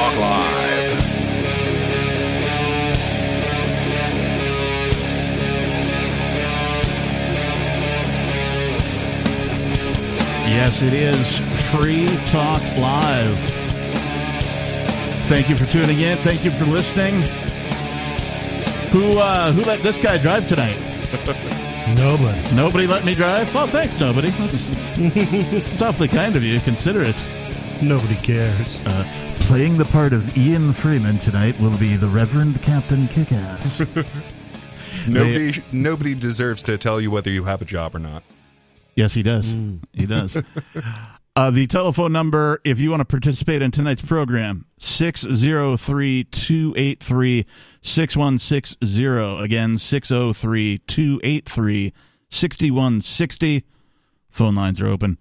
Talk Live. Yes, it is Free Talk Live. Thank you for tuning in. Thank you for listening. Who uh, who let this guy drive tonight? Nobody. Nobody let me drive. Oh, thanks, nobody. That's, it's awfully kind of you. Consider it. Nobody cares. Uh, playing the part of Ian Freeman tonight will be the Reverend Captain Kickass. Nobody, nobody deserves to tell you whether you have a job or not. Yes, he does. He does. Uh, the telephone number, if you want to participate in tonight's program, 603 283 6160. Again, 603 283 6160. Phone lines are open.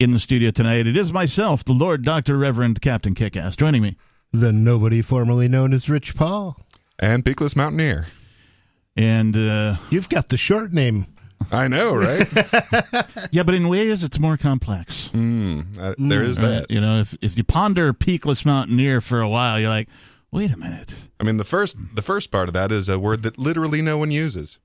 In the studio tonight, it is myself, the Lord Dr. Reverend Captain Kickass, joining me. The nobody formerly known as Rich Paul. And Peakless Mountaineer. And, uh, You've got the short name. I know, right? yeah, but in ways it's more complex. mm, uh, there is Right? that. You know, if, if you ponder Peakless Mountaineer for a while, you're like, wait a minute. I mean, the first the first part of that is a word that literally no one uses.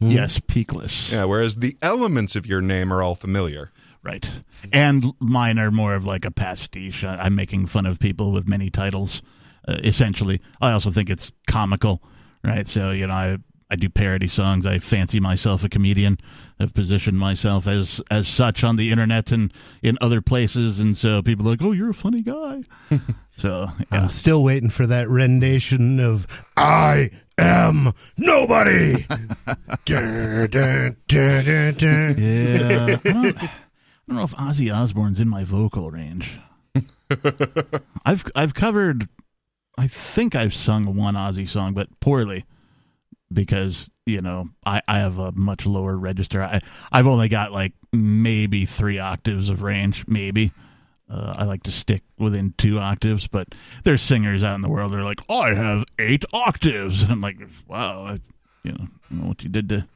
Yes, peakless. Yeah, whereas the elements of your name are all familiar. Right. And mine are more of like a pastiche. I'm making fun of people with many titles, uh, essentially. I also think it's comical, right? So, you know, I, I do parody songs. I fancy myself a comedian. I've positioned myself as as such on the internet and in other places. And so people are like, oh, you're a funny guy. so, yeah. I'm still waiting for that rendition of I am nobody. Dun, dun, dun. Yeah. I don't, I don't know if Ozzy Osbourne's in my vocal range. I've I've covered I think I've sung one Ozzy song, but poorly. Because, you know, I, I have a much lower register. I I've only got like maybe three octaves of range, maybe. Uh, I like to stick within two octaves, but there's singers out in the world that are like, I have eight octaves. And I'm like, wow, I, you know, I know what you did to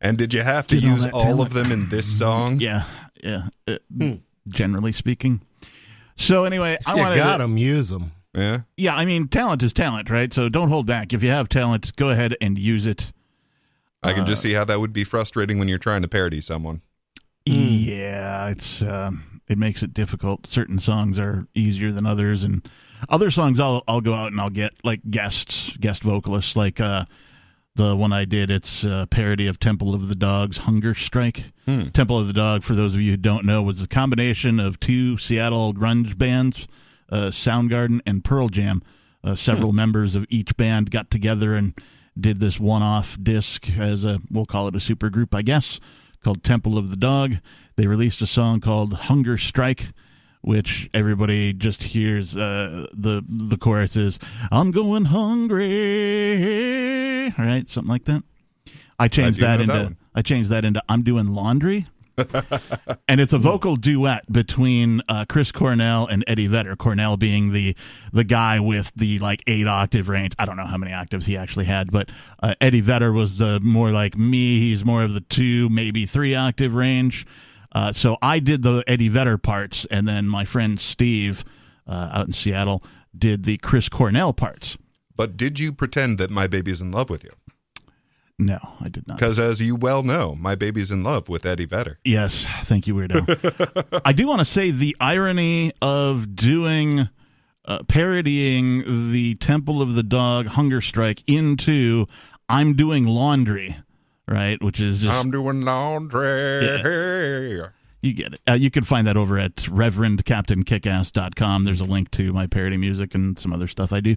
And did you have to Get all use all of them in this song? Yeah, yeah. Uh, Generally speaking. So anyway, I You want got to. 'em, use them. Yeah. Yeah, I mean, talent is talent, right? So don't hold back. If you have talent, go ahead and use it. I can Uh, just see how that would be frustrating when you're trying to parody someone. Yeah, it's um, it makes it difficult. Certain songs are easier than others, and other songs I'll I'll go out and I'll get like guests, guest vocalists, like uh, the one I did. It's a parody of Temple of the Dog's Hunger Strike. Temple of the Dog, for those of you who don't know, was a combination of two Seattle grunge bands, uh, Soundgarden and Pearl Jam. Uh, several members of each band got together and did this one-off disc as a we'll call it a super group, I guess, called Temple of the Dog. They released a song called Hunger Strike, which everybody just hears uh, the the chorus is "I'm going hungry," all right, something like that. I changed do that into that. I changed that into "I'm doing laundry." and it's a vocal duet between uh, Chris Cornell and Eddie Vedder. Cornell being the the guy with the like eight octave range. I don't know how many octaves he actually had, but uh, Eddie Vedder was the more like me. He's more of the two, maybe three octave range. Uh, so I did the Eddie Vedder parts, and then my friend Steve uh, out in Seattle did the Chris Cornell parts. But did you pretend that my baby's in love with you? No, I did not. Because as you well know, my baby's in love with Eddie Vedder. Yes, thank you, Weirdo. I do want to say the irony of doing uh, parodying the Temple of the Dog hunger strike into I'm doing laundry, right? Which is just I'm doing laundry. you get it. Uh, you can find that over at reverendcaptainkickass.com. There's a link to my parody music and some other stuff I do.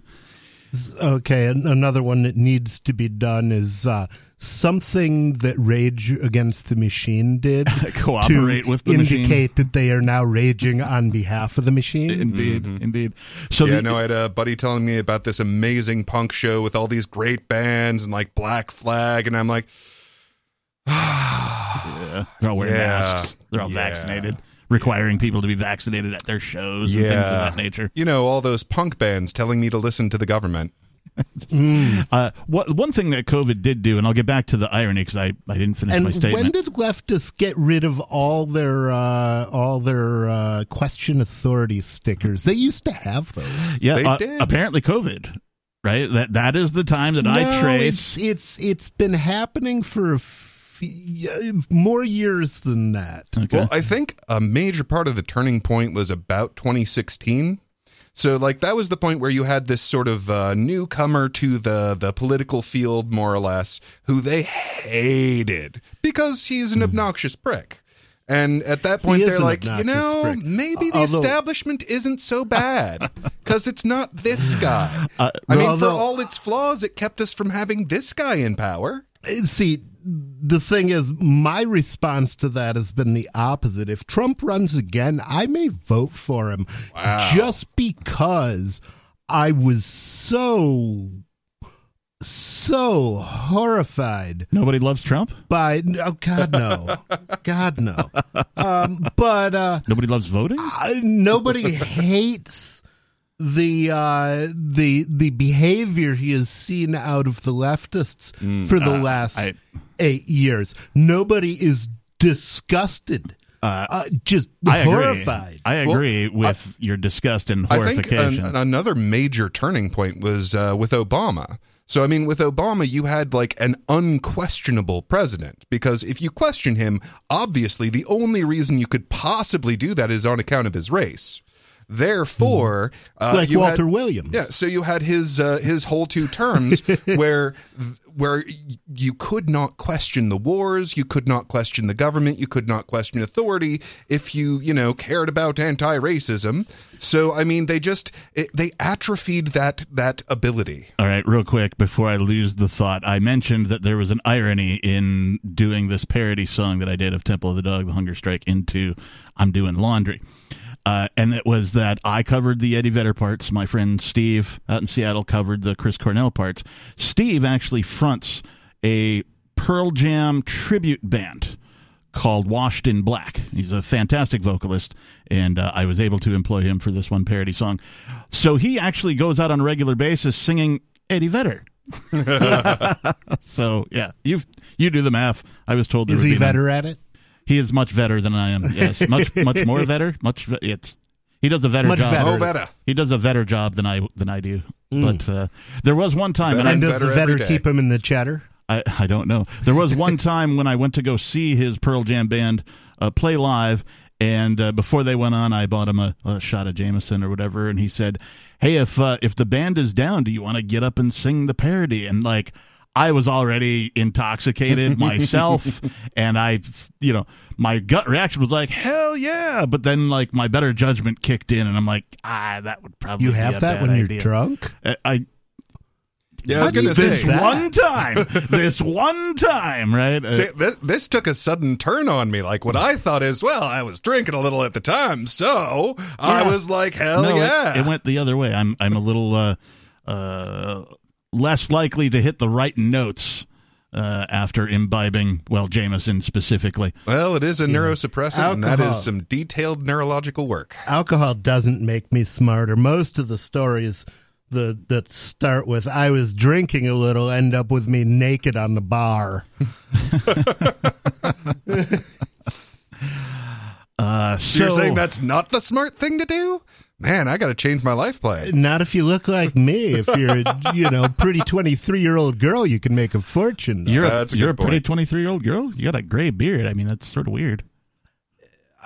Okay, another one that needs to be done is uh, something that Rage Against the Machine did Cooperate to with the machine. indicate that they are now raging on behalf of the machine. Indeed, indeed. So yeah, the, no, I had a buddy telling me about this amazing punk show with all these great bands and like Black Flag, and I'm like, Yeah, they're all wearing Yeah. masks. They're all Yeah. vaccinated, requiring people to be vaccinated at their shows and things of that nature. You know, all those punk bands telling me to listen to the government. uh, what, one thing that COVID did do, and I'll get back to the irony because I, I didn't finish And my statement. when did leftists get rid of all their uh, all their uh, question authority stickers? They used to have those. yeah, They uh, did. apparently COVID. Right, that that is the time that I No, trace. It's it's it's been happening for a f- y- more years than that. Okay. Well, I think a major part of the turning point was about 2016. So, like, that was the point where you had this sort of uh, newcomer to the the political field, more or less, who they hated because he's an obnoxious prick. And at that point, they're like, you know, prick. maybe the Although- establishment isn't so bad because it's not this guy. Uh, I mean, for all its flaws, it kept us from having this guy in power. See, the thing is, my response to that has been the opposite. If Trump runs again, I may vote for him Wow. just because I was so, so horrified Nobody loves Trump. by. Oh, God, no. God, no. Um, but uh, Nobody loves voting. I- nobody hates the uh the the behavior he has seen out of the leftists for the last I- eight years nobody is disgusted Uh, uh, just I agree. horrified I agree with your disgust and I think horrification. an, another major turning point was uh, with Obama. So, I mean, with Obama, you had like an unquestionable president because if you question him, obviously the only reason you could possibly do that is on account of his race. Therefore, uh, like you walter had, williams yeah, so you had his uh, his whole two terms where where you could not question the wars, you could not question the government, you could not question authority if you you know cared about anti-racism. So I mean, they just it, they atrophied that that ability. All right, real quick before I lose the thought, I mentioned that there was an irony in doing this parody song that I did of Temple of the Dog, The Hunger Strike, into I'm Doing Laundry. Uh, and it was that I covered the Eddie Vedder parts. My friend Steve out in Seattle covered the Chris Cornell parts. Steve actually fronts a Pearl Jam tribute band called Washed in Black. He's a fantastic vocalist, and uh, I was able to employ him for this one parody song. So he actually goes out on a regular basis singing Eddie Vedder. so yeah, you you do the math. I was told is he better at it He is much better than I am. Yes, much much more better. Much it's he does a better Much job. better. Oh, better. He does a better job than I than I do. But uh, there was one time, and Better I, and does the better vetter keep him in the chatter? I, I don't know. There was one time when I went to go see his Pearl Jam band uh, play live, and uh, before they went on, I bought him a, a shot of Jameson or whatever, and he said, "Hey, if uh, if the band is down, do you want to get up and sing the parody?" And like. I was already intoxicated myself, and I, you know, my gut reaction was like, "Hell yeah!" But then, like, my better judgment kicked in, and I'm like, "Ah, that would probably you be have a that bad when you're drunk I, I Yeah, I was gonna you say. this that? one time, this one time, right? Uh, See, this, this took a sudden turn on me. Like what I thought is, well, I was drinking a little at the time, so I was like, hell no, it- yeah. it, went the other way. I'm I'm a little uh, uh, less likely to hit the right notes uh, after imbibing, well, Jameson specifically. Well, it is a neurosuppressant, and that Alcohol. is some detailed neurological work. alcohol doesn't make me smarter. Most of the stories the, that start with "I was drinking a little" end up with me naked on the bar. Uh, So you're saying that's not the smart thing to do? Man, I got to change my life plan. Not if you look like me. If you're, a, you know, pretty twenty-three-year-old girl, you can make a fortune. You're a, That's a you're a pretty 23 year old girl. You got a gray beard. I mean, that's sort of weird.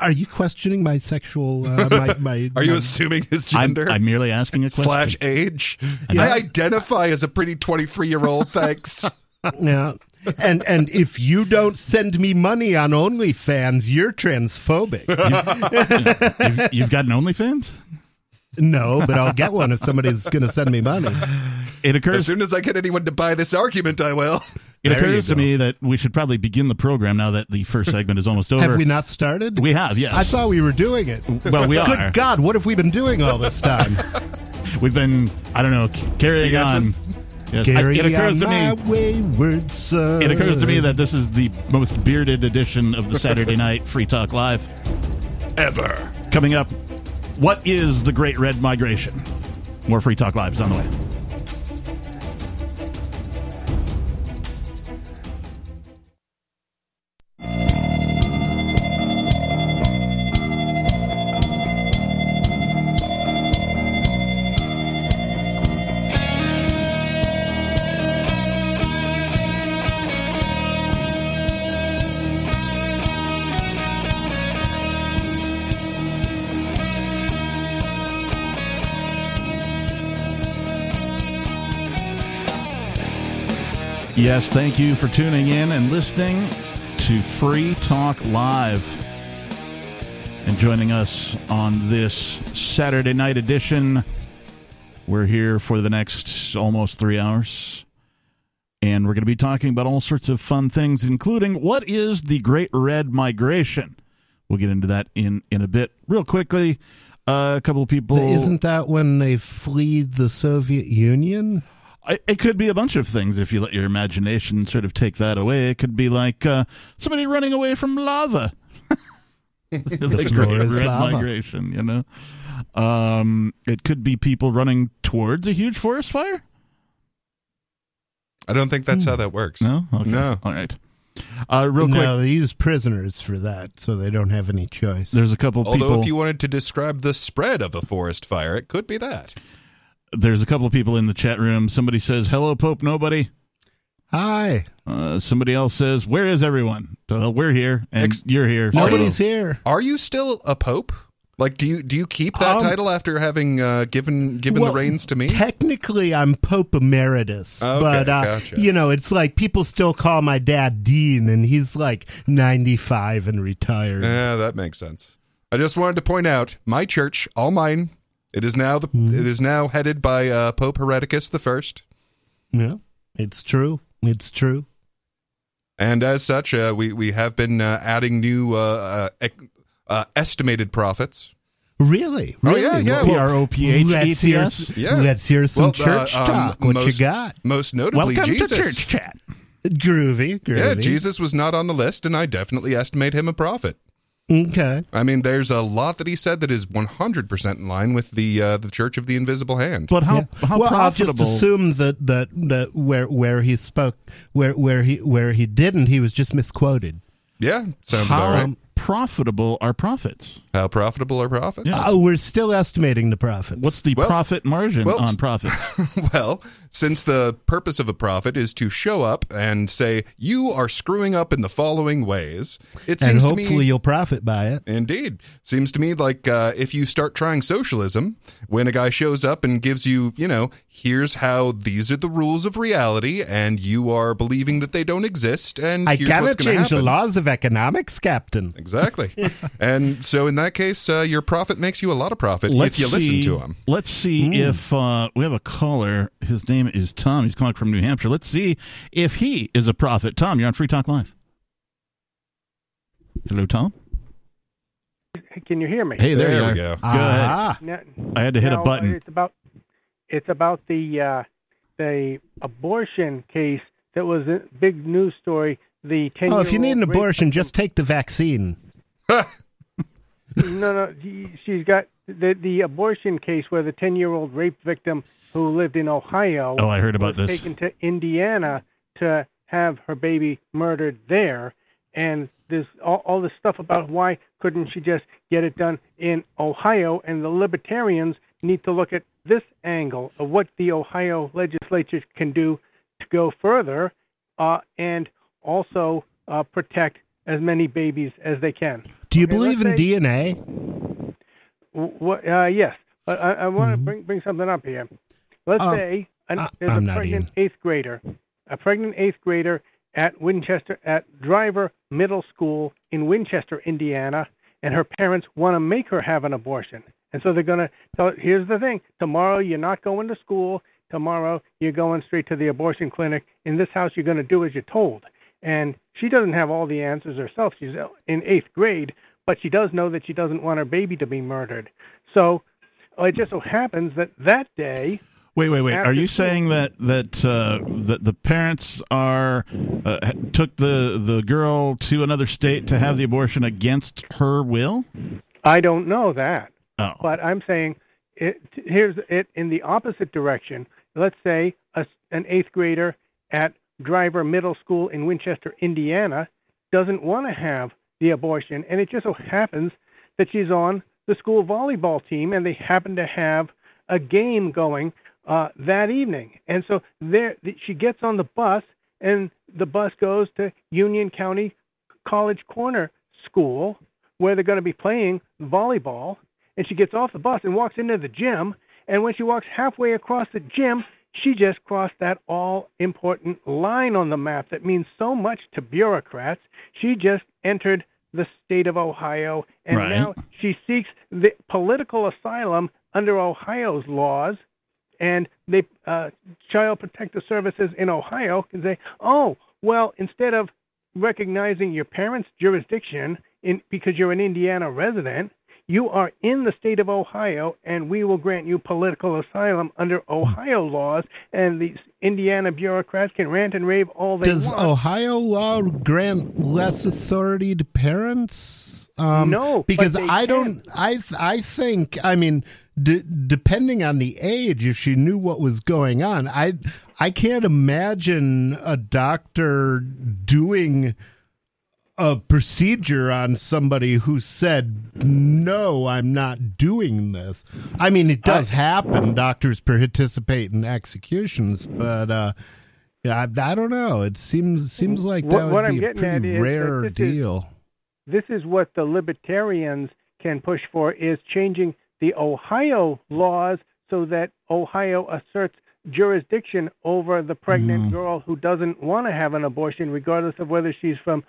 Are you questioning my sexual? Uh, my, my, Are you my- assuming his I'm, gender I'm merely asking a question. slash age? I identify as a pretty 23 year old, thanks. Yeah. And and if you don't send me money on OnlyFans, you're transphobic. you've, you've got an OnlyFans? No, but I'll get one if somebody's going to send me money. It occurs As occurs soon as I get anyone to buy this argument, I will. it There occurs to me that we should probably begin the program now that the first segment is almost over. Have we not started? We have, yes. I thought we were doing it. well, we are. Good God, what have we been doing all this time? We've been, I don't know, carrying on. Yes, I- it occurs to me. wayward son. It occurs to me that this is the most bearded edition of the Saturday Night Free Talk Live. Ever. Coming up, what is the Great Red Migration? More Free Talk Live is on the way. Yes, thank you for tuning in and listening to Free Talk Live. And joining us on this Saturday night edition. We're here for the next almost three hours. And we're going to be talking about all sorts of fun things, including what is the Great Red Migration. We'll get into that in, in a bit. Real quickly, uh, a couple of people. Isn't that when they fleed the Soviet Union? I- It could be a bunch of things if you let your imagination sort of take that away. It could be like uh, somebody running away from lava. the great red lava. migration, you know. Um, it could be people running towards a huge forest fire. I don't think that's how that works. No, okay. No. All right. Uh, real quick, No, they use prisoners for that, so they don't have any choice. there's a couple people Although, people. if you wanted to describe the spread of a forest fire, it could be that. There's a couple of people in the chat room. Somebody says, "Hello, Pope." Nobody. Hi, Uh, somebody else says, "Where is everyone?" Uh, we're here, and Ex- you're here. so- nobody's here. Are you still a pope? Like, do you do you keep that Um, title after having uh, given given Well, the reins to me? Technically, I'm Pope Emeritus, Okay, but uh, gotcha. you know, it's like people still call my dad Dean, and he's like 95 and retired. Yeah, that makes sense. I just wanted to point out my church, all mine. It is now the it is now headed by uh, Pope Hereticus the First, Yeah, it's true. It's true. and as such, uh, we we have been uh, adding new uh, uh, uh, estimated profits. Really? Oh, Really? yeah, yeah, Well, P R O P H E let's hear, S. s- Yeah. let's hear some Well, uh, church um, talk. What most- you got? Most notably, Welcome Jesus. to church chat. Groovy, groovy. Yeah, Jesus was not on the list, and I definitely estimate him a prophet. Okay. I mean, there's a lot that he said that is 100% in line with the uh, the Church of the Invisible Hand. But how Yeah. how well, profitable? I'll just assume that, that that where where he spoke where where he where he didn't, he was just misquoted. Yeah, sounds how about right. Profitable are profits? How profitable are profits? Yeah. Oh, we're still estimating the profits. What's the Well- profit margin well, on s- profits? well, since the purpose of a prophet is to show up and say, you are screwing up in the following ways, it and seems to hopefully me. you'll profit by it. Indeed. Seems to me like uh, if you start trying socialism, when a guy shows up and gives you, you know, here's how these are the rules of reality, and you are believing that they don't exist, and I here's cannot what's going to change the laws of economics, Captain. Exactly. and so in that case, uh, your prophet makes you a lot of profit if you listen to him. Let's see Hmm. if uh, we have a caller. His name is Tom. He's calling from New Hampshire. Let's see if he is a prophet. Tom, you're on Free Talk Live. Hello, Tom. Can you hear me? Hey, there, you we go. Go ahead. Ah, Now- I had to hit now, a button. It's about it's about the uh, the abortion case that was a big news story. The ten. oh, if you need an abortion, just take the vaccine. No, no. he- She's got the the abortion case where the ten year old rape victim who lived in Ohio. Oh, I heard about was this. Taken to Indiana to have her baby murdered there, and there's all, all this stuff about why couldn't she just get it done in Ohio? And the libertarians need to look at this angle of what the Ohio legislature can do to go further, uh, and also uh, protect as many babies as they can. Do you Okay, believe in say- DNA? What? Uh, yes, I, I want to bring bring something up here. Let's Um, say an, I- there's I'm a pregnant eighth grader, a pregnant eighth grader at Winchester at Driver Middle School in Winchester, Indiana, and her parents want to make her have an abortion, and so they're going to tell. her, Here's the thing: tomorrow you're not going to school. Tomorrow you're going straight to the abortion clinic. In this house, you're going to do as you're told. And she doesn't have all the answers herself. She's in eighth grade, but she does know that she doesn't want her baby to be murdered. So it just so happens that that day, Wait, wait, wait. Are you school- saying that that uh, that the parents are uh, took the the girl to another state to have the abortion against her will? I don't know that, Oh, but I'm saying it, here's it in the opposite direction. Let's say a, an eighth grader at Driver Middle School in Winchester, Indiana, doesn't want to have the abortion, and it just so happens that she's on the school volleyball team, and they happen to have a game going uh, that evening, and so there she gets on the bus, and the bus goes to Union County College Corner School, where they're going to be playing volleyball, and she gets off the bus and walks into the gym, and when she walks halfway across the gym, she just crossed that all important line on the map that means so much to bureaucrats. She just entered the state of Ohio, and Right. now she seeks the political asylum under Ohio's laws. And the uh, Child Protective Services in Ohio can say, "Oh, well, instead of recognizing your parents' jurisdiction in because you're an Indiana resident, you are in the state of Ohio, and we will grant you political asylum under Ohio laws." And these Indiana bureaucrats can rant and rave all they Does want. Ohio law grant less authority to parents? Um, No, because I can. don't. I I think. I mean, d- depending on the age, if she knew what was going on, I I can't imagine a doctor doing a procedure on somebody who said no i'm not doing this i mean it does happen doctors participate in executions but uh yeah, I, I don't know. It seems seems like that What- would I'm be a pretty rare this is- deal. this is what the libertarians can push for is changing the Ohio laws so that Ohio asserts jurisdiction over the pregnant Mm. girl who doesn't want to have an abortion regardless of whether she's from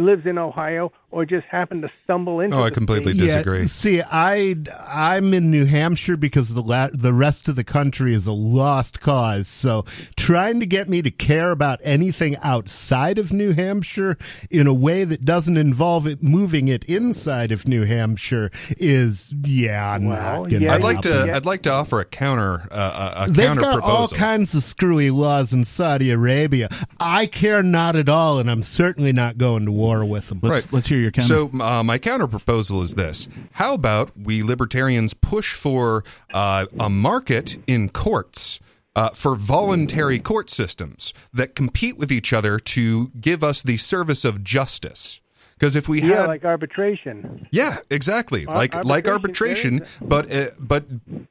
lives in Ohio or just happened to stumble into Oh, I completely state. disagree. Yeah, see, I I'm in New Hampshire because the la- the rest of the country is a lost cause. So trying to get me to care about anything outside of New Hampshire in a way that doesn't involve it moving it inside of New Hampshire is yeah, Well, not yeah, I'd like to. Yeah. I'd like to offer a counter. Uh, a- a They've counter got all kinds of screwy laws in Saudi Arabia. I care not at all, and I'm certainly not going to war with them. Let's Right. let's hear your counter. So uh, my counter proposal is this: How about we libertarians push for uh, a market in courts? Uh, for voluntary court systems that compete with each other to give us the service of justice. Because if we Yeah, had like arbitration. Yeah, exactly. Ar- like like arbitration, arbitration, but uh, but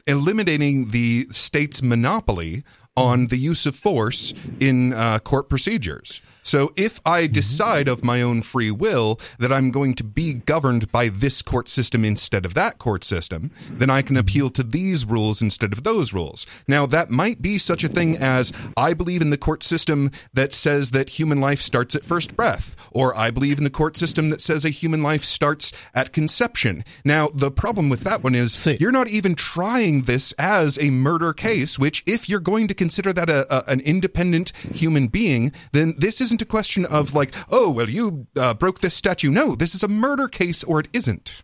eliminating the state's monopoly on the use of force in uh, court procedures. So if I decide of my own free will that I'm going to be governed by this court system instead of that court system, then I can appeal to these rules instead of those rules. Now that might be such a thing as I believe in the court system that says that human life starts at first breath, or I believe in the court system that says a human life starts at conception. Now the problem with that one is See. you're not even trying this as a murder case, which if you're going to consider that a, a, an independent human being, then this isn't a question of like, oh, well, you uh, broke this statue. No, this is a murder case or it isn't.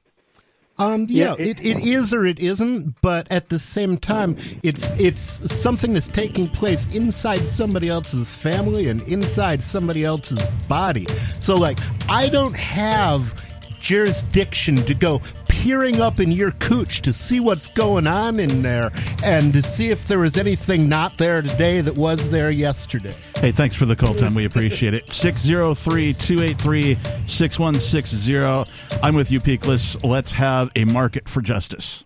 Um, yeah, Yeah, it, it is or it isn't, but at the same time, it's it's something that's taking place inside somebody else's family and inside somebody else's body. So, like, I don't have jurisdiction to go peering up in your cooch to see what's going on in there and to see if there was anything not there today that was there yesterday. Hey, thanks for the call time. We appreciate it. 603 283 6160. I'm with you, Peakless. Let's have a market for justice.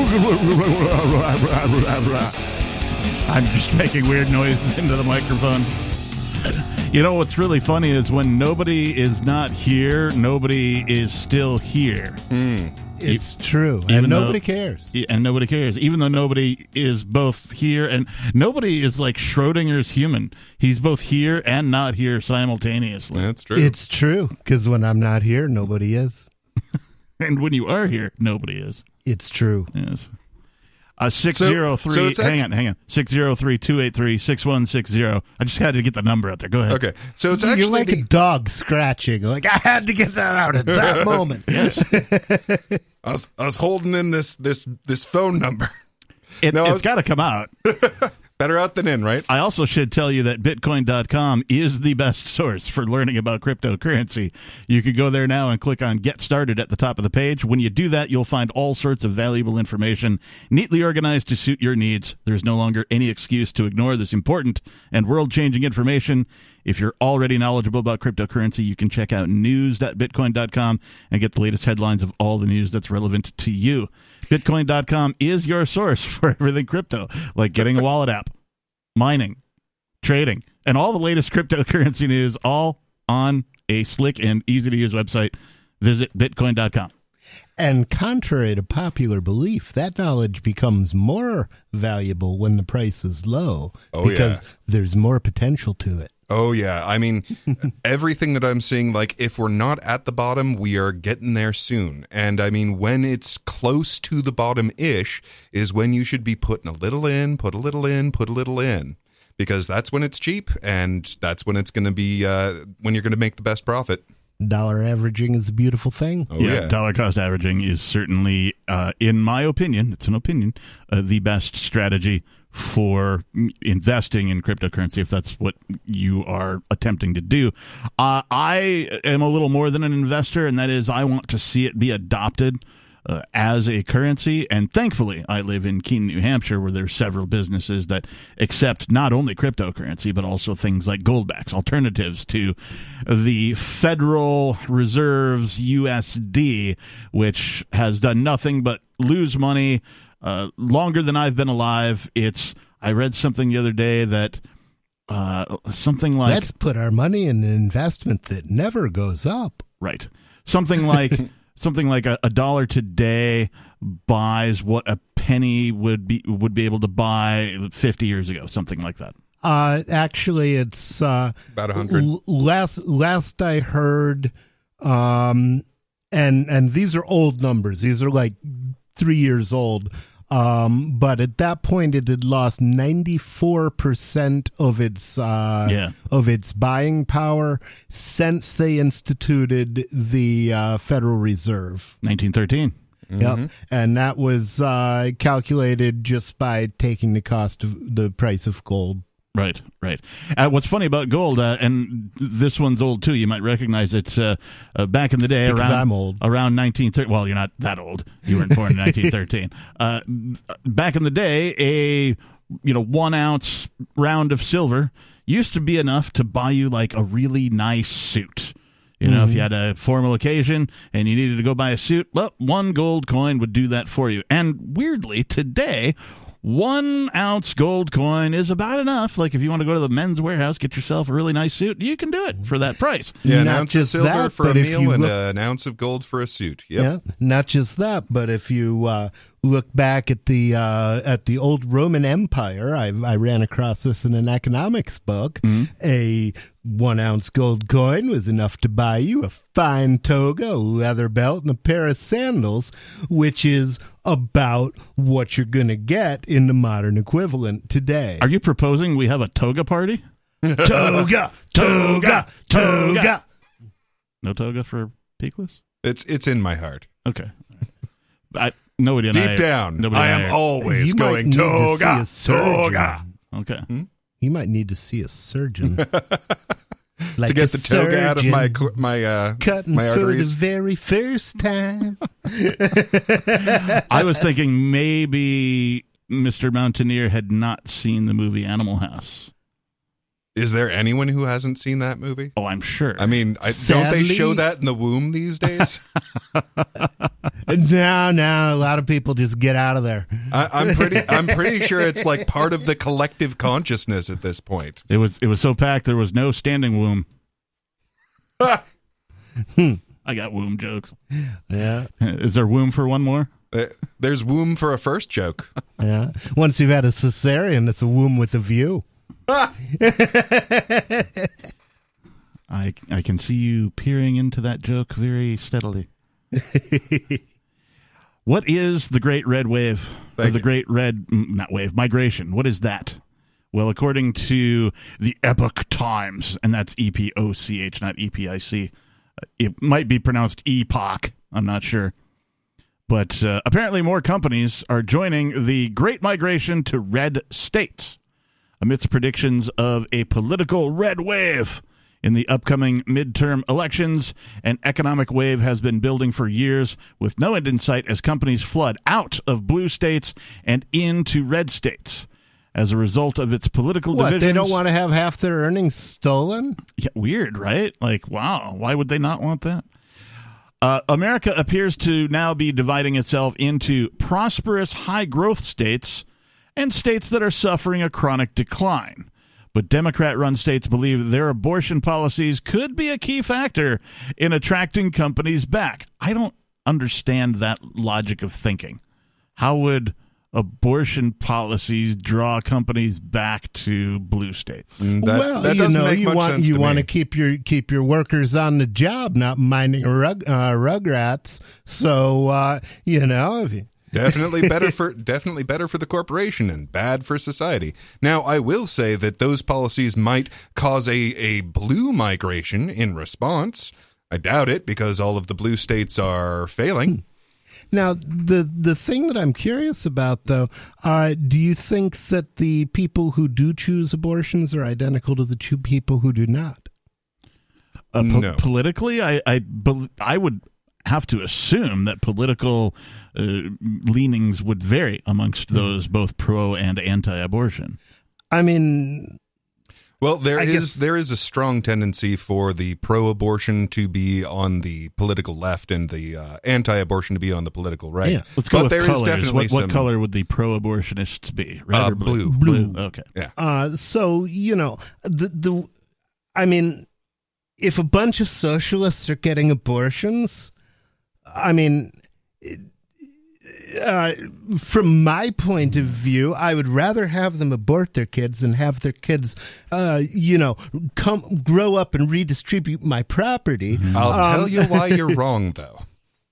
I'm just making weird noises into the microphone. You know what's really funny is when nobody is not here, nobody is still here. Hmm. It's true, and nobody though- cares. And nobody cares, even though nobody is both here and nobody is like Schrodinger's human. He's both here and not here simultaneously. That's true. It's true because when I'm not here, nobody is. And when you are here, nobody is. It's true. Yes. Uh, 603. so it's act- hang on, hang on. 603 283 6160. I just had to get the number out there. Go ahead. Okay, so it's actually You're like the, a dog scratching. Like I had to get that out at that moment. I was I was holding in this this this phone number. It, No, I has was- got to come out. Better out than in, right? I also should tell you that Bitcoin.com is the best source for learning about cryptocurrency. You can go there now and click on Get Started at the top of the page. When you do that, you'll find all sorts of valuable information neatly organized to suit your needs. There's no longer any excuse to ignore this important and world changing information. If you're already knowledgeable about cryptocurrency, you can check out news.bitcoin.com and get the latest headlines of all the news that's relevant to you. Bitcoin.com is your source for everything crypto, like getting a wallet app, mining, trading, and all the latest cryptocurrency news, all on a slick and easy to use website. Visit bitcoin.com. And contrary to popular belief, that knowledge becomes more valuable when the price is low Oh, because yeah. there's more potential to it. Oh yeah, I mean everything that I'm seeing like if we're not at the bottom, we are getting there soon. And I mean when it's close to the bottom ish is when you should be putting a little in, put a little in, put a little in because that's when it's cheap and that's when it's going to be uh when you're going to make the best profit. Dollar averaging is a beautiful thing. Oh yeah. dollar cost averaging is certainly, uh, in my opinion, it's an opinion, uh, the best strategy for investing in cryptocurrency if that's what you are attempting to do. Uh, I am a little more than an investor, and that is I want to see it be adopted. Uh, as a currency, and thankfully, I live in Keene, New Hampshire, where there's several businesses that accept not only cryptocurrency but also things like goldbacks, alternatives to the Federal Reserve's USD, which has done nothing but lose money uh, longer than I've been alive. It's I read something the other day that uh, something like Let's put our money in an investment that never goes up. Right. Something like something like a, a dollar today buys what a penny would be would be able to buy 50 years ago, something like that. Uh, actually, it's uh, About a hundred. l- last last I heard, um, and and these are old numbers. These are like three years old. Um, but at that point, it had lost ninety four percent of its uh, Yeah. of its buying power since they instituted the uh, Federal Reserve. 1913. Yep, and that was uh, calculated just by taking the cost of the price of gold. Right, right. Uh, what's funny about gold, uh, and this one's old too. You might recognize it. Uh, uh, back in the day, Because around I'm old. around 1930. Well, you're not that old. You weren't born in 1913. Uh, back in the day, a you know one ounce round of silver used to be enough to buy you like a really nice suit. You know, if you had a formal occasion and you needed to go buy a suit, well, one gold coin would do that for you. And weirdly, today, one ounce gold coin is about enough. Like if you want to go to the men's warehouse, get yourself a really nice suit, you can do it for that price. Yeah, an Not ounce of just silver that, for a but if meal you and look- uh, an ounce of gold for a suit. Yep. Yeah, not just that, but if you uh, look back at the uh, at the old Roman Empire, I, I ran across this in an economics book. A one ounce gold coin was enough to buy you a fine toga, a leather belt, and a pair of sandals, which is about what you're going to get in the modern equivalent today. Are you proposing we have a toga party? toga, toga, toga. No toga for Peakless? It's it's in my heart. Okay. I nobody and I Deep down, nobody I am are- always You might going need to see toga, a surgeon. toga. Okay. You might need to see a surgeon. like to get the toga out of my surgeon. my uh cutting my for the very first time. I was thinking maybe Mr. Mountaineer had not seen the movie Animal House. Is there anyone who hasn't seen that movie? Oh, I'm sure. I mean, I, don't they Sadly- show that in the womb these days? no, no, a lot of people just get out of there. I, I'm pretty I'm pretty sure it's like part of the collective consciousness at this point. it was it was so packed there was no standing womb. I got womb jokes. Yeah, Is there womb for one more? Uh, There's womb for a first joke. yeah. Once you've had a cesarean, it's a womb with a view. I I can see you peering into that joke very steadily. What is the Great Red Wave? or the you. Great Red, mm, not wave, migration. What is that? Well, according to the Epoch Times, and that's E P O C H, not E P I C, uh, it might be pronounced epoch. I'm not sure. But uh, apparently, more companies are joining the Great Migration to red states amidst predictions of a political red wave in the upcoming midterm elections. An economic wave has been building for years with no end in sight as companies flood out of blue states and into red states. As a result of its political What? divisions, They don't want to have half their earnings stolen? yeah, weird, right? Like, wow, why would they not want that? Uh, America appears to now be dividing itself into prosperous, high growth states and states that are suffering a chronic decline. But Democrat run states believe their abortion policies could be a key factor in attracting companies back. I don't understand that logic of thinking. How would abortion policies draw companies back to blue states? Mm, That, well, that you doesn't know, make you much want sense you to want me. to keep your keep your workers on the job, not minding rug uh, rugrats. So uh, you know, if you, definitely better for definitely better for the corporation and bad for society. Now, I will say that those policies might cause a a blue migration in response. I doubt it because all of the blue states are failing. Now, the the thing that I'm curious about, though, uh, do you think that the people who do choose abortions are identical to the two people who do not? Uh, po- No. Politically, I I, bel I would have to assume that political uh, leanings would vary amongst those both pro and anti-abortion. I mean, Well, there I is guess- there is a strong tendency for the pro-abortion to be on the political left and the uh, anti-abortion to be on the political right. Yeah. Let's go But with there is colors. definitely What, what some- color would the pro-abortionists be? Red Uh, or blue? blue. Okay. uh, so you know, the the, I mean, if a bunch of socialists are getting abortions, I mean. Uh, from my point of view, I would rather have them abort their kids and have their kids, uh, you know, come grow up and redistribute my property. I'll Um, tell you why you're wrong, though.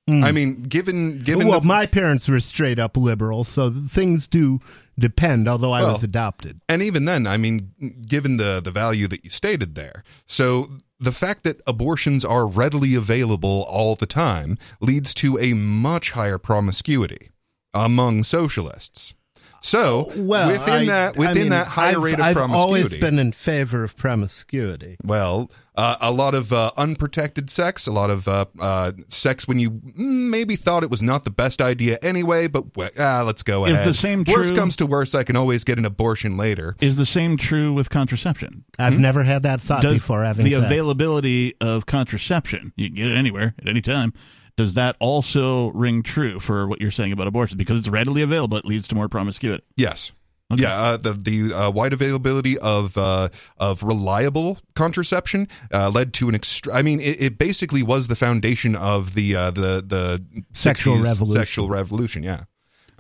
Mm. I mean, given given well, the, my parents were straight up liberal, so things do depend. Although I Well, was adopted, and even then, I mean, given the the value that you stated there, so the fact that abortions are readily available all the time leads to a much higher promiscuity among socialists. So well, within I- that I within mean, that higher I've, rate of I've promiscuity, always been in favor of promiscuity. well, uh, a lot of uh, unprotected sex, a lot of uh, uh, sex when you maybe thought it was not the best idea anyway, but well, ah, let's go Is ahead. the same true? Worst true- comes to worst, I can always get an abortion later. Is the same true with contraception? I've never had that thought Does before having the sex. availability of contraception, you can get it anywhere at any time, does that also ring true for what you're saying about abortion? Because it's readily available, it leads to more promiscuity. Yes. Okay. Yeah, uh, the the uh, wide availability of uh, of reliable contraception uh, led to an extra. I mean, it, it basically was the foundation of the uh, the the Sexual 60s revolution. Sexual revolution. Yeah,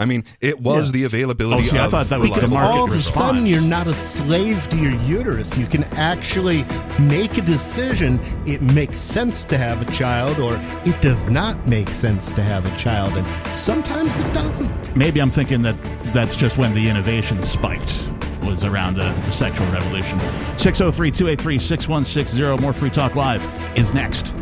I mean, it was Yeah. the availability. Oh, see, I thought that was the because market all of a response. sudden you're not a slave to your uterus. You can actually make a decision. It makes sense to have a child, or it does not make sense to have a child, and sometimes it doesn't. Maybe I'm thinking that that's just when the innovation spiked was around the, the sexual revolution. 603-283-6160. More Free Talk Live is next.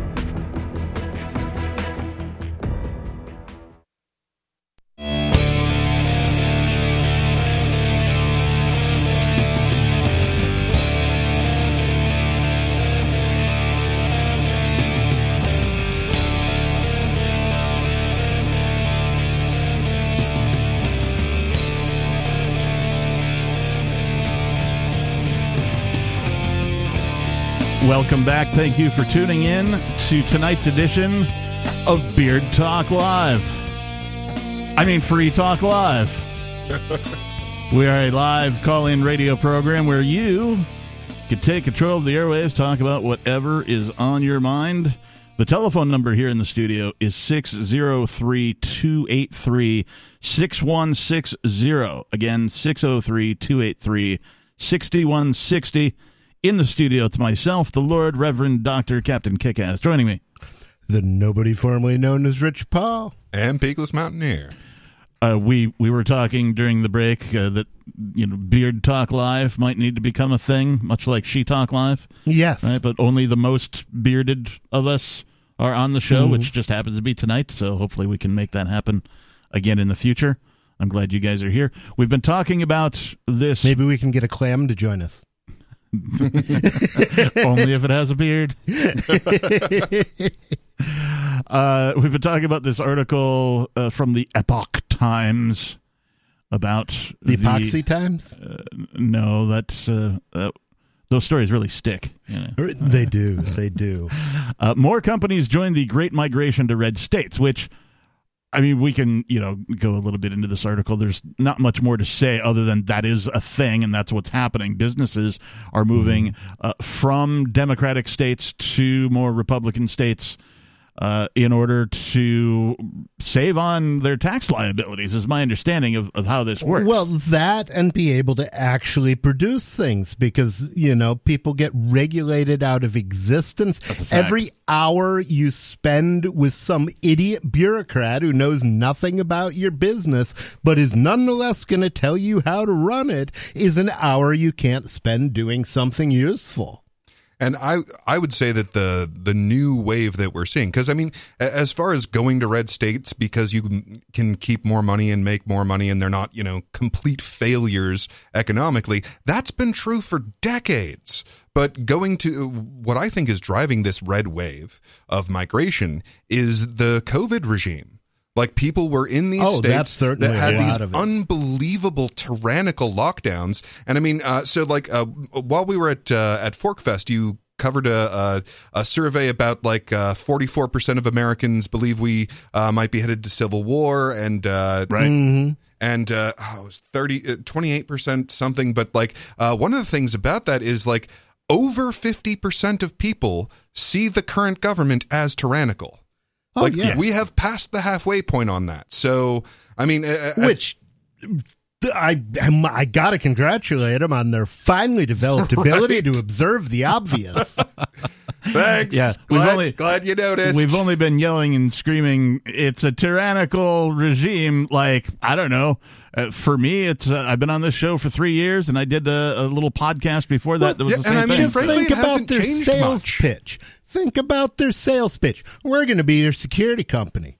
Welcome back. Thank you for tuning in to tonight's edition of Beard Talk Live. I mean, Free Talk Live. we are a live call in radio program where you can take control of the airwaves, talk about whatever is on your mind. The telephone number here in the studio is 603 283 6160. Again, 603 283 6160. In the studio, it's myself, the Lord Reverend Dr. Captain Kickass, joining me. the nobody formerly known as Rich Paul. And Peakless Mountaineer. Uh, we we were talking during the break uh, that you know Beard Talk Live might need to become a thing, much like She Talk Live, Yes. right? But only the most bearded of us are on the show, which just happens to be tonight. So hopefully we can make that happen again in the future. I'm glad you guys are here. We've been talking about this Maybe we can get a clam to join us. only if it has a beard. uh, we've been talking about this article uh, from the Epoch Times about The epoxy times? no, that's uh, uh, those stories really stick. You know. They do. They do. Uh, more companies join the Great Migration to red states, which. I mean, we can, you know, go a little bit into this article. There's not much more to say other than that is a thing and that's what's happening. Businesses are moving uh, from Democratic states to more Republican states uh, in order to save on their tax liabilities, is my understanding of, of how this works. Well, that and be able to actually produce things because, you know, people get regulated out of existence. Every hour you spend with some idiot bureaucrat who knows nothing about your business but is nonetheless going to tell you how to run it is an hour you can't spend doing something useful. And I I would say that the the new wave that we're seeing because I mean as far as going to red states because you can- keep more money and make more money and they're not you know complete failures economically that's been true for decades but going to what I think is driving this red wave of migration is the COVID regime. Like people were in these Oh, states that's that had these lot of it. unbelievable tyrannical lockdowns. And I mean, uh, so like uh, while we were at uh, at Forkfest, you covered a, a, a survey about like forty four percent of Americans believe we uh, might be headed to civil war, and uh, right? Mm-hmm. and uh, oh, it was 30 28 percent something. But like uh, one of the things about that is like over fifty percent of people see the current government as tyrannical. Oh, like yeah. we have passed the halfway point on that. So I mean, uh, uh, Which I I got to congratulate them on their finally developed ability to observe the obvious. Thanks. Yeah, we've only- glad you noticed. We've only been yelling and screaming. It's a tyrannical regime. Like I don't know. Uh, for me, it's uh, I've been on this show for three years, and I did a, a little podcast before that. that was yeah, the and same I mean, thing. Just frankly, think about hasn't their sales much. pitch. Think about their sales pitch. We're going to be your security company.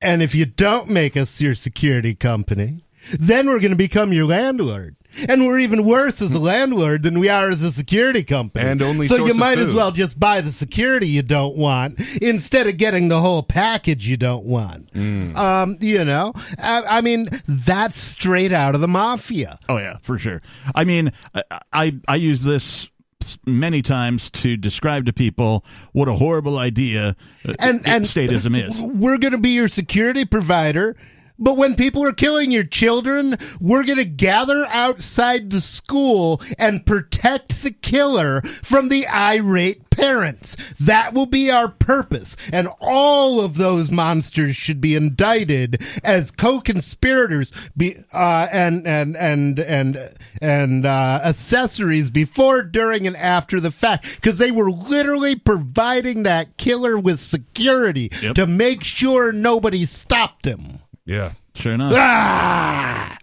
And if you don't make us your security company, then we're going to become your landlord. And we're even worse as a landlord than we are as a security company. And only so you might as well just buy the security you don't want instead of getting the whole package you don't want. Mm. Um, you know, I, I mean, that's straight out of the mafia. Oh yeah, for sure. I mean, I I, I use this many times to describe to people what a horrible idea uh, and and statism is. We're going to be your security provider. But when people are killing your children, we're going to gather outside the school and protect the killer from the irate parents. That will be our purpose. And all of those monsters should be indicted as co-conspirators be, uh, and, and, and, and, and, uh, accessories before, during, and after the fact. Cause they were literally providing that killer with security Yep. to make sure nobody stopped him. Yeah. Sure enough. Ah!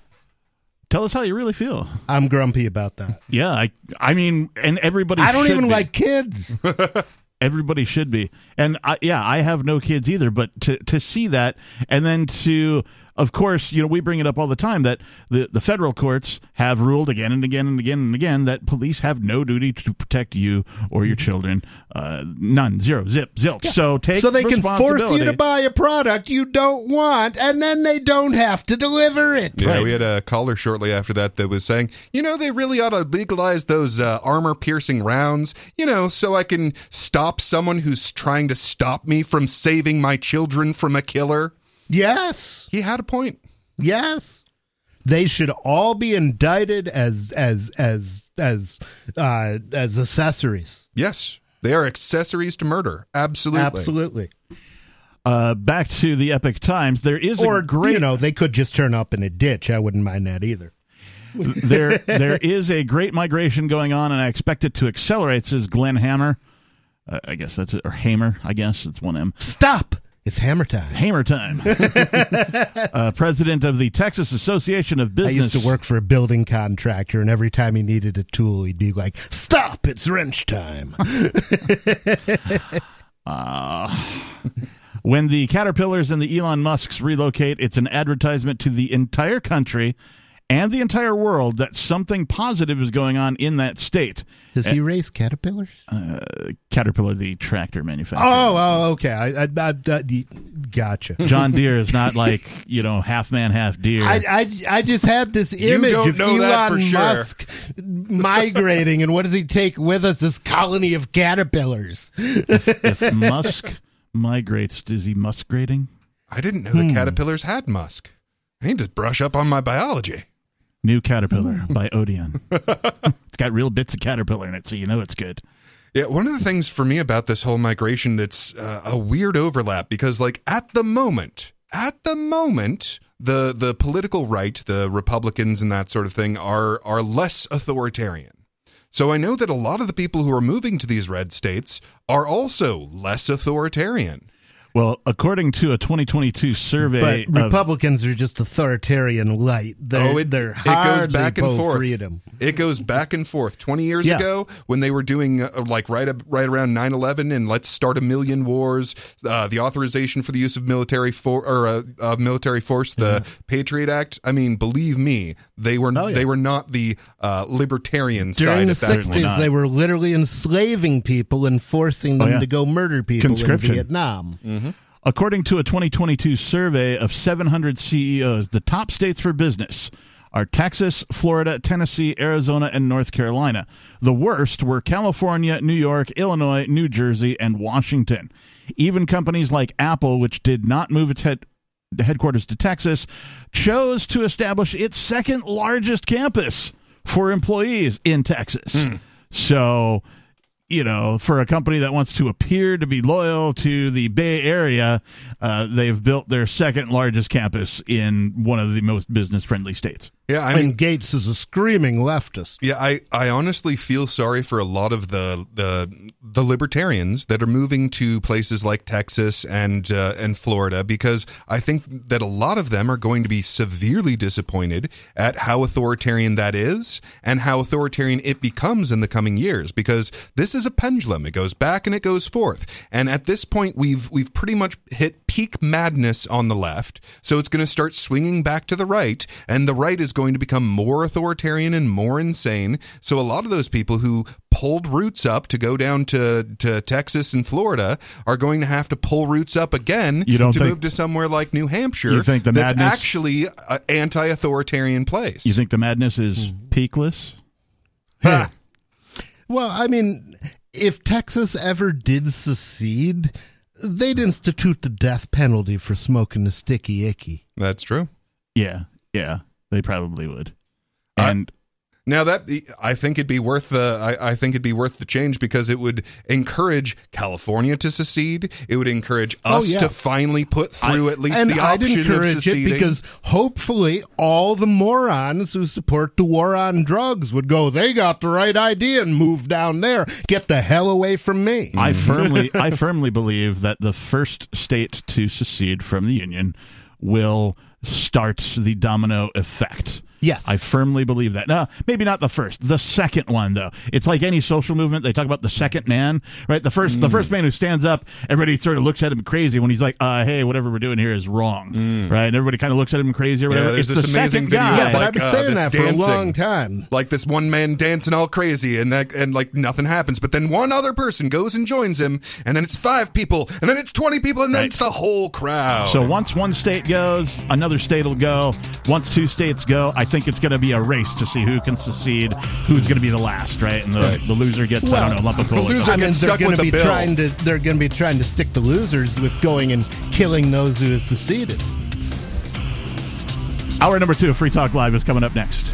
Tell us how you really feel. I'm grumpy about that. Yeah, I I mean, and everybody. I don't should even be. like kids. Everybody should be, and I, yeah, I have no kids either. But to to see that, and then to, of course, you know, we bring it up all the time that the the federal courts have ruled again and again and again and again that police have no duty to protect you or your children. Uh, none, zero, zip, zilch. So take so they can force you to buy a product you don't want, and then they don't have to deliver it. Yeah, Right. we had a caller shortly after that that was saying, you know, they really ought to legalize those uh, armor piercing rounds, you know, so I can stop someone who's trying to stop me from saving my children from a killer. Yes, He had a point. yes. They should all be indicted as as as as uh, as accessories. Yes, they are accessories to murder. Absolutely. Absolutely. uh, back to the Epic Times. There is Or a great you know, they could just turn up in a ditch. I wouldn't mind that either. there there is a great migration going on, and I expect it to accelerate. Says Glenn Hammer Uh, I guess that's it. Or Hamer, I guess. It's one M. Stop! It's hammer time. Hammer time. uh, president of the Texas Association of Business. I used to work for a building contractor, and every time he needed a tool, he'd be like, "Stop! It's wrench time." Uh, when the Caterpillars and the Elon Musks relocate, it's an advertisement to the entire country and the entire world that something positive is going on in that state. Does he raise caterpillars? Uh, Caterpillar, the tractor manufacturer. oh, oh, okay. I, I, I, I gotcha. John Deere is not like you know half man, half deer. I, I, I just had this image of know that Elon for sure. Musk migrating, and what does he take with us? This colony of caterpillars. if Musk migrates, is he muskrating? I didn't know Hmm. the caterpillars had musk. I need to brush up on my biology. New Caterpillar by Odeon. it's got real bits of caterpillar in it, so you know it's good. Yeah, one of the things for me about this whole migration that's uh, a weird overlap because like at the moment, at the moment, the the political right, the Republicans and that sort of thing are are less authoritarian. So I know that a lot of the people who are moving to these red states are also less authoritarian. Well, according to a 2022 survey, But of- Republicans are just authoritarian light. They're, oh, it, they're it goes back and forth. freedom. It goes back and forth. Twenty years Yeah. ago, when they were doing uh, like right up, right around 9-11 and let's start a million wars, uh, the authorization for the use of military for or uh, military force, the Patriot Act. I mean, believe me, they were Oh, yeah. they were not the uh, libertarian During the side at that '60s, they were literally enslaving people and forcing them Oh, yeah. to go murder people in Conscription. Vietnam. According to a 2022 survey of 700 CEOs, the top states for business are Texas, Florida, Tennessee, Arizona, and North Carolina. The worst were California, New York, Illinois, New Jersey, and Washington. Even companies like Apple, which did not move its head headquarters to Texas, chose to establish its second largest campus for employees in Texas. Hmm. So, you know, for a company that wants to appear to be loyal to the Bay Area, uh, they've built their second largest campus in one of the most business friendly states. Yeah, I and mean, Gates is a screaming leftist. Yeah, I, I honestly feel sorry for a lot of the the the libertarians that are moving to places like Texas and uh, and Florida because I think that a lot of them are going to be severely disappointed at how authoritarian that is and how authoritarian it becomes in the coming years because this is a pendulum. It goes back and it goes forth. And at this point we've we've pretty much hit peak madness on the left. So it's going to start swinging back to the right and the right is going to become more authoritarian and more insane. So a lot of those people who pulled roots up to go down to, to Texas and Florida are going to have to pull roots up again You don't to think- move to somewhere like New Hampshire. You think the that's madness- actually an anti-authoritarian place. You think the madness is hmm. peakless? Ha! Well, I mean, if Texas ever did secede, they'd institute the death penalty for smoking the sticky icky. That's true. Yeah, yeah, they probably would. I- And Now that I think it'd be worth the I, I think it'd be worth the change because it would encourage California to secede. It would encourage Oh, us yeah. to finally put through at least and the I'd option of encourage it seceding. because hopefully all the morons who support the war on drugs would go, they got the right idea and move down there. Get the hell away from me. I firmly, I firmly believe that the first state to secede from the union will start the domino effect. Yes. I firmly believe that. No, maybe not the first. The second one, though. It's like any social movement. They talk about the second man, right? The first, the first man who stands up, everybody sort of looks at him crazy when he's like, uh, "Hey, whatever we're doing here is wrong," right? And everybody kind of looks at him crazy or Yeah, whatever. there's it's this the amazing second video guy. yeah, but like, I've been uh, saying this that for dancing. a long time. like this one man dancing all crazy and that and like nothing happens but then one other person goes and joins him and then it's five people and then it's 20 people and then Right. it's the whole crowd So once one state goes, another state will go. Once two states go, I think it's going to be a race to see who can secede, who's going to be the last, right? And the, Right. the loser gets, I don't know, a lump of coal. or loser something. I mean, gets they're stuck going with to the be bill. trying to they're going to be trying to stick the losers with going and killing those who have seceded. Hour number two of Free Talk Live is coming up next.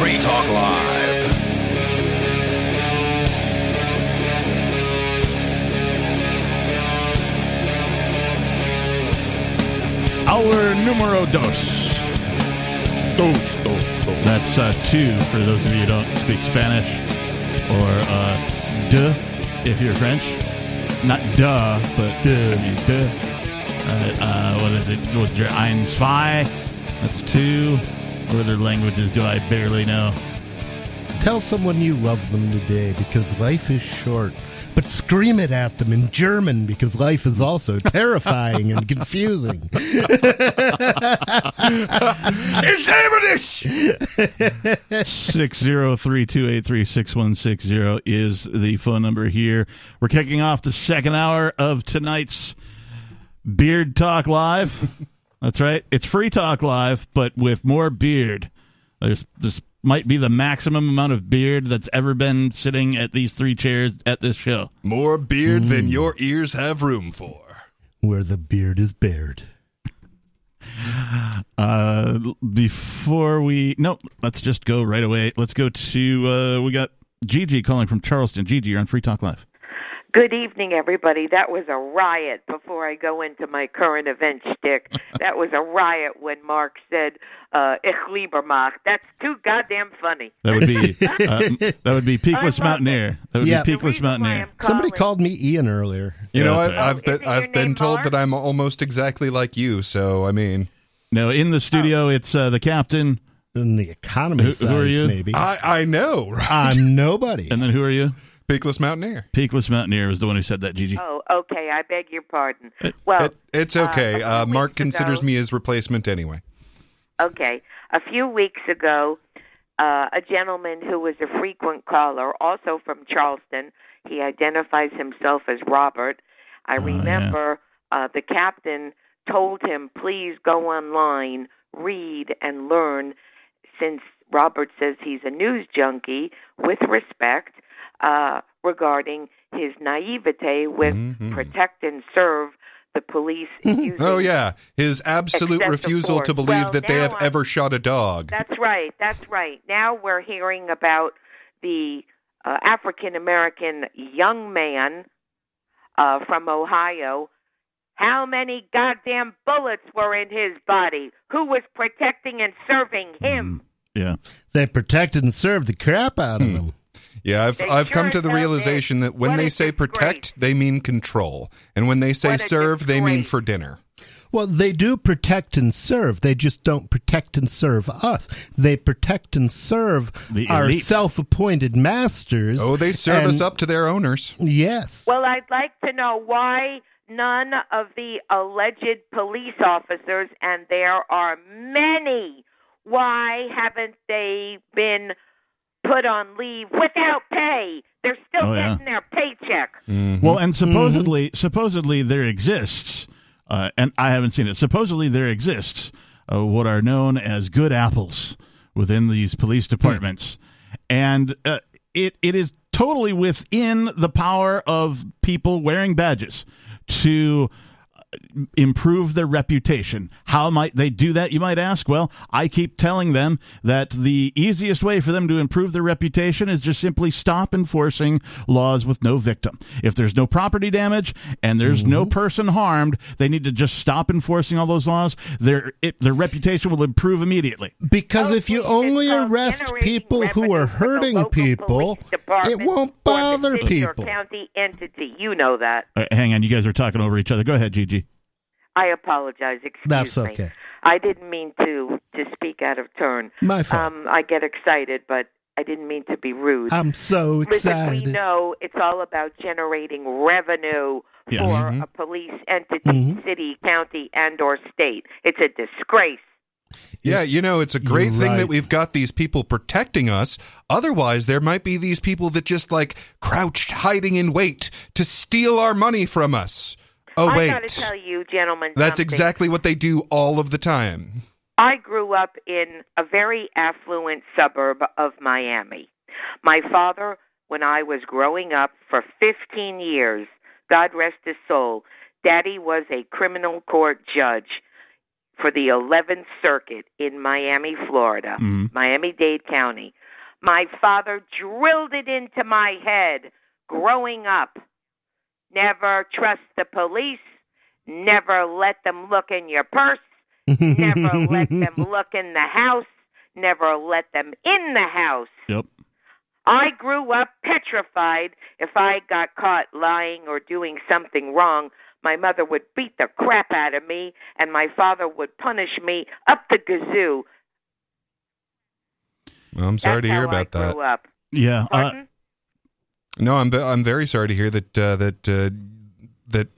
Free Talk Live. Our numero dos. Dos, dos, dos. That's uh, two for those of you who don't speak Spanish, or uh, de if you're French. Not duh, but de means de. Uh, uh, what is it? What's your ein zwei? That's two. What other languages do I barely know? Tell someone you love them today because life is short. But scream it at them in German because life is also terrifying and confusing. Six zero three two eight three six one six zero is the phone number here. We're kicking off the second hour of tonight's Beard Talk Live. That's right. It's Free Talk Live, but with more beard. There's this might be the maximum amount of beard that's ever been sitting at these three chairs at this show. More beard than your ears have room for. Where the beard is bared. Uh, before we no, let's just go right away. Let's go to uh, we got Gigi calling from Charleston. Gigi, you're on Free Talk Live. Good evening, everybody. That was a riot before I go into my current event shtick. that was a riot when Mark said, uh, Ich lieber Mark. That's too goddamn funny. That would be uh, that would be Peakless Mountaineer. That would Yeah. be Peakless Mountaineer. Somebody called me Ian earlier. You Yeah, know, I've, right. I've Oh, been I've been told Mark? that I'm almost exactly like you. So I mean, No, in the studio, it's uh, the captain, In the economy Who- size, who are you? maybe. I I know, right? I'm nobody. and then who are you? Peakless Mountaineer. Peakless Mountaineer was the one who said that. Gigi. Oh, okay. I beg your pardon. Well, It, it's uh, okay. a few Uh, Mark considers ago- me his replacement anyway. Okay. A few weeks ago, uh, a gentleman who was a frequent caller, also from Charleston, he identifies himself as Robert. I Oh, yeah. remember uh, the captain told him, please go online, read, and learn, since Robert says he's a news junkie, with respect, uh, regarding his naivete with Mhm. protect and serve the police using Oh yeah, his absolute refusal force. to believe Well, that they have I'm- ever shot a dog. That's right. That's right. Now we're hearing about the uh, African American young man uh, from Ohio. How many goddamn bullets were in his body? Who was protecting and serving him? Yeah. They protected and served the crap out of Hmm. them. Yeah, I've They I've sure come to the realization did. that when What they say protect, disgrace. they mean control, and when they say What serve, they mean for dinner. Well, they do protect and serve. They just don't protect and serve us. They protect and serve The our self-appointed masters. Oh, they serve us up to their owners. Yes. Well, I'd like to know why none of the alleged police officers, and there are many, why haven't they been put on leave without pay? They're still Oh, yeah. getting their paycheck. Well, and supposedly, supposedly there exists, uh, and I haven't seen it. Supposedly there exists uh, what are known as good apples within these police departments, and uh, it it is totally within the power of people wearing badges to improve their reputation. How might they do that? You might ask. Well, I keep telling them that the easiest way for them to improve their reputation is just simply stop enforcing laws with no victim. If there's no property damage and there's no person harmed, they need to just stop enforcing all those laws. Their it, their reputation will improve immediately. Because Oh, if you only it's arrest people who are revenue for the hurting people, it won't or the bother city or people. county entity. You know that. Uh, hang on, you guys are talking over each other. Go ahead, Gigi. I apologize. Excuse That's me. okay. I didn't mean to to speak out of turn. My fault. Um, I get excited, but I didn't mean to be rude. I'm so excited. Listen, excited. we know it's all about generating revenue Yes. for Mhm. a police entity, Mhm. city, county, and or state. It's a disgrace. Yeah, you know, it's a great You're thing that we've got these people protecting us. Otherwise, there might be these people that just like crouched hiding in wait to steal our money from us. Oh, wait. I got to tell you, gentlemen, That's something. exactly what they do all of the time. I grew up in a very affluent suburb of Miami. My father, when I was growing up for 15 years, God rest his soul, Daddy was a criminal court judge for the 11th Circuit in Miami, Florida, Mhm. Miami Dade County. My father drilled it into my head growing up. Never trust the police. Never let them look in your purse. Never let them look in the house. Never let them in the house. Yep. I grew up petrified if I got caught lying or doing something wrong. My mother would beat the crap out of me, and my father would punish me up the gazoo. Well, I'm sorry That's to hear how about I that. grew up. Yeah. Uh, Pardon? No, I'm I'm very sorry to hear that uh, that uh, that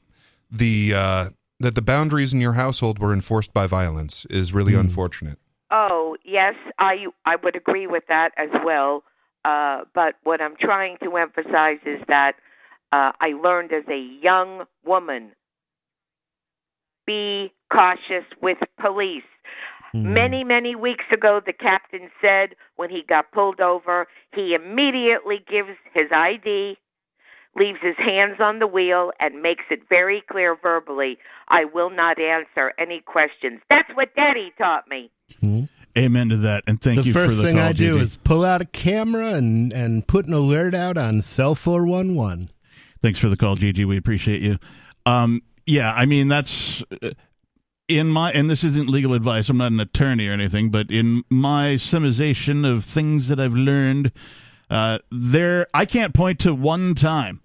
the uh, that the boundaries in your household were enforced by violence is really Hmm. unfortunate. Oh, yes, I I would agree with that as well. Uh, but what I'm trying to emphasize is that uh, I learned as a young woman be cautious with police. Hmm. Many, many weeks ago, the captain said when he got pulled over, he immediately gives his ID, leaves his hands on the wheel, and makes it very clear verbally I will not answer any questions. That's what Daddy taught me. amen to that. And thank the you first for the thing call, I do Gigi. is pull out a camera and, and put an alert out on cell 411. Thanks for the call, Gigi. We appreciate you. Um, yeah, I mean that's uh, in my and this isn't legal advice. I'm not an attorney or anything, but in my summarization of things that I've learned, uh, there I can't point to one time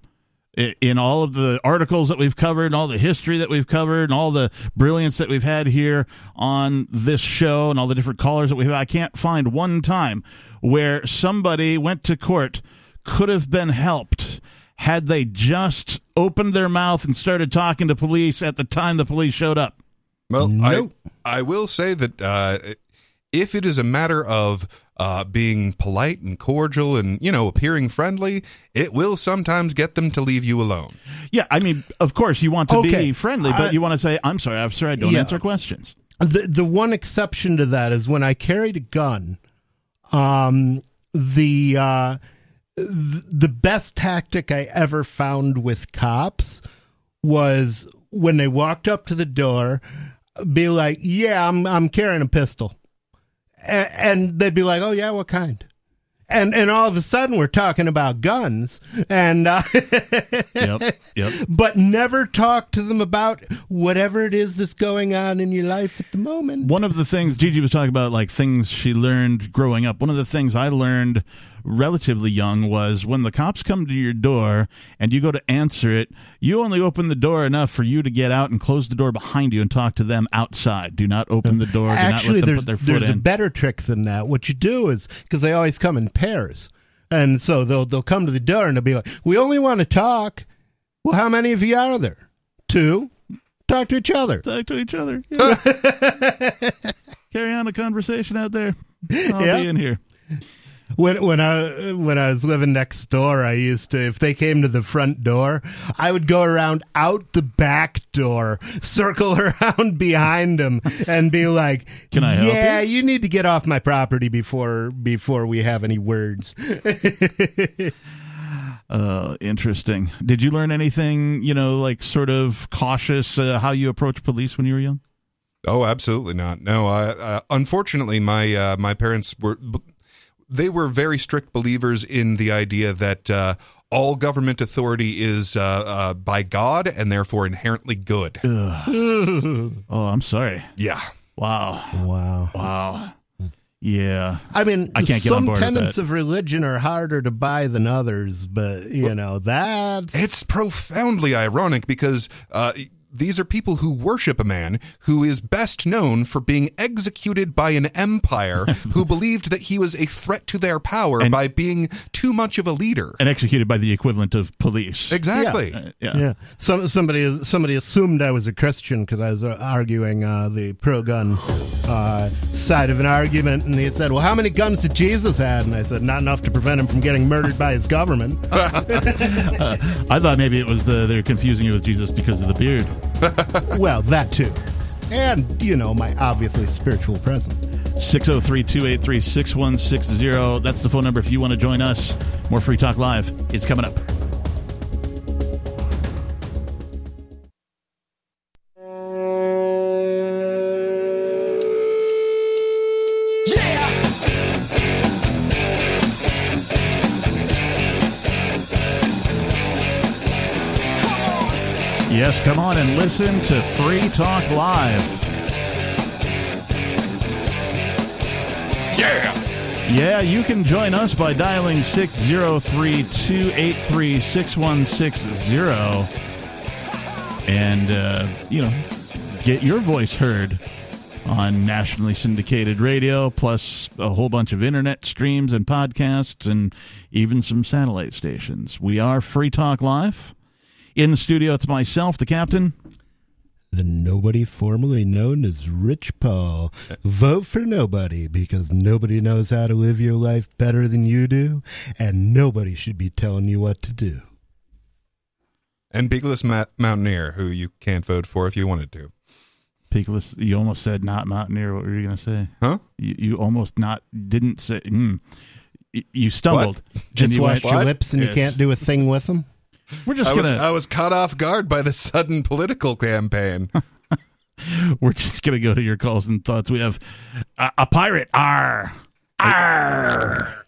in all of the articles that we've covered, and all the history that we've covered, and all the brilliance that we've had here on this show, and all the different callers that we have. I can't find one time where somebody went to court could have been helped had they just opened their mouth and started talking to police at the time the police showed up. Well, Nope. I I will say that uh, if it is a matter of uh, being polite and cordial and you know appearing friendly, it will sometimes get them to leave you alone. Yeah, I mean, of course, you want to Okay. be friendly, but I- you want to say, "I'm sorry, officer, I don't Yeah. answer questions." The the one exception to that is when I carried a gun. Um, the uh, th- the best tactic I ever found with cops was when they walked up to the door, be like, "Yeah, I'm I'm carrying a pistol," a- and they'd be like, "Oh yeah, what kind?" And and all of a sudden we're talking about guns, and uh, Yep, yep. but never talk to them about whatever it is that's going on in your life at the moment. One of the things Gigi was talking about, like things she learned growing up. One of the things I learned relatively young was when the cops come to your door and you go to answer it, you only open the door enough for you to get out and close the door behind you and talk to them outside. Do not open the door. Actually, not let them there's put their foot there's a better trick than that. What you do is because they always come in pairs, and so they'll they'll come to the door and they'll be like, "We only want to talk." Well, how many of you are there? Two. Talk to each other. Talk to each other. Yeah. Carry on a conversation out there. I'll be in here. When when I when I was living next door, I used to if they came to the front door, I would go around out the back door, circle around behind them, and be like, Can I help Yeah, you?" you need to get off my property before before we have any words." Uh, interesting. Did you learn anything, you know, like sort of cautious uh, how you approach police when you were young? Oh, absolutely not. No, I, uh, unfortunately, my uh, my parents were they were very strict believers in the idea that uh, all government authority is uh, uh, by God and therefore inherently good. oh, I'm sorry. Yeah. Wow. Wow. Wow. Yeah. I mean, I can't get on some board tenets of religion are harder to buy than others, but you know that's It's profoundly ironic because uh, these are people who worship a man who is best known for being executed by an empire who believed that he was a threat to their power And- by being too much of a leader. And executed by the equivalent of police. Exactly. Uh, yeah. Yeah, some somebody somebody assumed I was a Christian because I was uh, arguing uh, the pro-gun uh, side of an argument, and he said, "Well, how many guns did Jesus had?" And I said, "Not enough to prevent him from getting murdered by his government." I thought maybe it was the they're confusing you with Jesus because of the beard. well, that too, and you know my obviously spiritual presence. 603 283 6160. That's the phone number if you want to join us. More Free Talk Live is coming up. Yes, come on and listen to Free Talk Live. Yeah. Yeah, you can join us by dialing 603 283 6160 and, uh, you know, get your voice heard on nationally syndicated radio, plus a whole bunch of internet streams and podcasts, and even some satellite stations. We are Free Talk Live. In the studio, it's myself, the captain. The nobody formerly known as Rich Paul. Vote for nobody because nobody knows how to live your life better than you do, and nobody should be telling you what to do. And Beagless Ma- Mountaineer, who you can't vote for if you wanted to. Peakless, you almost said not Mountaineer. What were you going to say? Huh? You, you almost not didn't say. Mm, you stumbled. And Just you wash your lips and Yes. you can't do a thing with them. We're just I was, gonna I was caught off guard by the sudden political campaign. we're just gonna go to your calls and thoughts. We have a, a pirate. R R.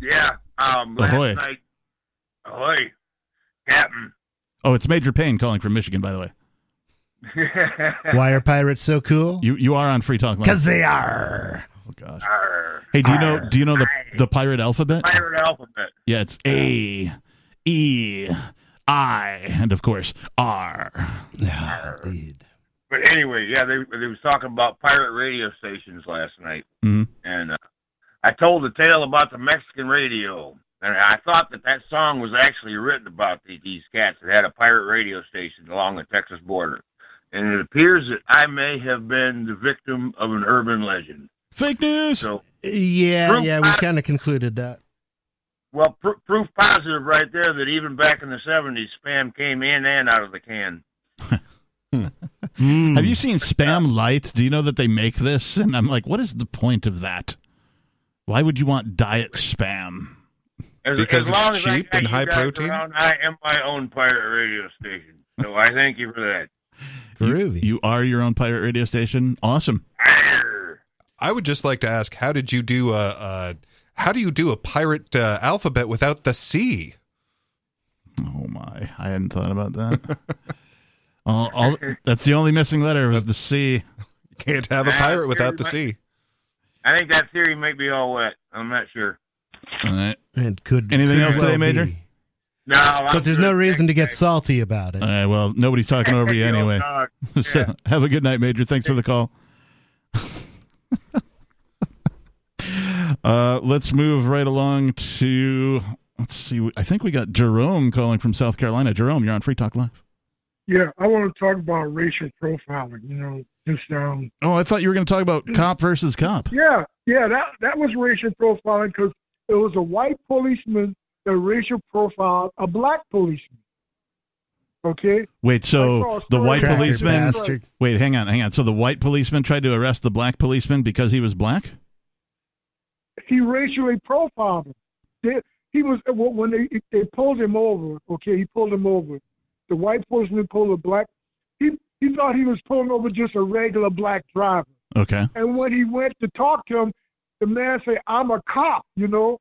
Yeah. Um, last Ahoy. night. Ahoy, Captain. Oh, it's Major Payne calling from Michigan. By the way, Why are pirates so cool? you you are on Free Talk Live. Because they are. Oh gosh. Arr. Hey, do you know do you know the the pirate alphabet? Pirate alphabet. Yeah, it's A, E, I, and of course R. Ah, indeed. But anyway, yeah, they they was talking about pirate radio stations last night, Mhm. and uh, I told the tale about the Mexican radio, and I thought that that song was actually written about the, these cats that had a pirate radio station along the Texas border, and it appears that I may have been the victim of an urban legend. Fake news. So, Yeah, yeah, we kind of concluded that. Well, pr- proof positive right there that even back in the '70s, spam came in and out of the can. Mm. Have you seen Spam Lite? Do you know that they make this? And I'm like, what is the point of that? Why would you want diet spam? As, Because as long it's as I cheap and high protein? around, I am my own pirate radio station. So I thank you for that. Groovy. You are your own pirate radio station. Awesome. Arr. I would just like to ask, how did you do a, a how do you do a pirate uh, alphabet without the C? Oh my, I hadn't thought about that. all, all, that's the only missing letter was the C. You can't have a pirate without the C. I think that theory might be all wet. I'm not sure. All right. It could. Anything could else today, Major? be. No, I'm But there's good. no reason to get salty about it. All right. Well, nobody's talking over you anyway. So have a good night, Major. Thanks for the call. Uh, let's move right along to let's see. I think we got Jerome calling from South Carolina. Jerome, you're on Free Talk Live. Yeah, I want to talk about racial profiling. You know, just um, Oh, I thought you were going to talk about cop versus cop. yeah, yeah, that that was racial profiling because it was a white policeman that racial profiled a black policeman. Okay, Wait, so the white policeman? bastard. Wait, hang on, hang on. So the white policeman tried to arrest the black policeman because he was black. He racially profiled him. He- he was uh, when they they pulled him over. Okay, he pulled him over. The white policeman pulled a black. He he thought he was pulling over just a regular black driver. Okay. And when he went to talk to him, the man said, "I'm a cop," you know.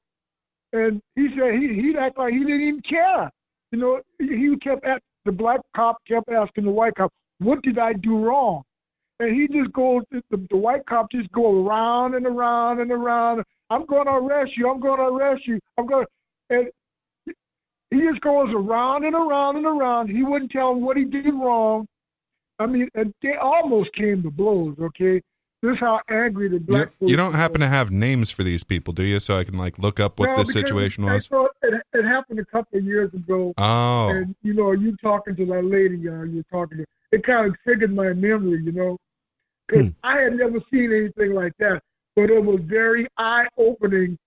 And he said he he'd act like he didn't even care. You know, he kept at the black cop kept asking the white cop, "What did I do wrong?" And he just goes, the, the white cop just go around and around and around. I'm going to arrest you. I'm going to arrest you. I'm going. To. And he just goes around and around and around. He wouldn't tell him what he did wrong. I mean, and they almost came to blows. Okay, this is how angry the black. You, you don't happen to have names for these people, do you? So I can like look up what No, this situation was. It, it happened a couple of years ago. Oh. And you know, you talking to that lady, uh, you're talking to. It kind of triggered my memory, you know, because I had never seen anything like that. But it was very eye opening,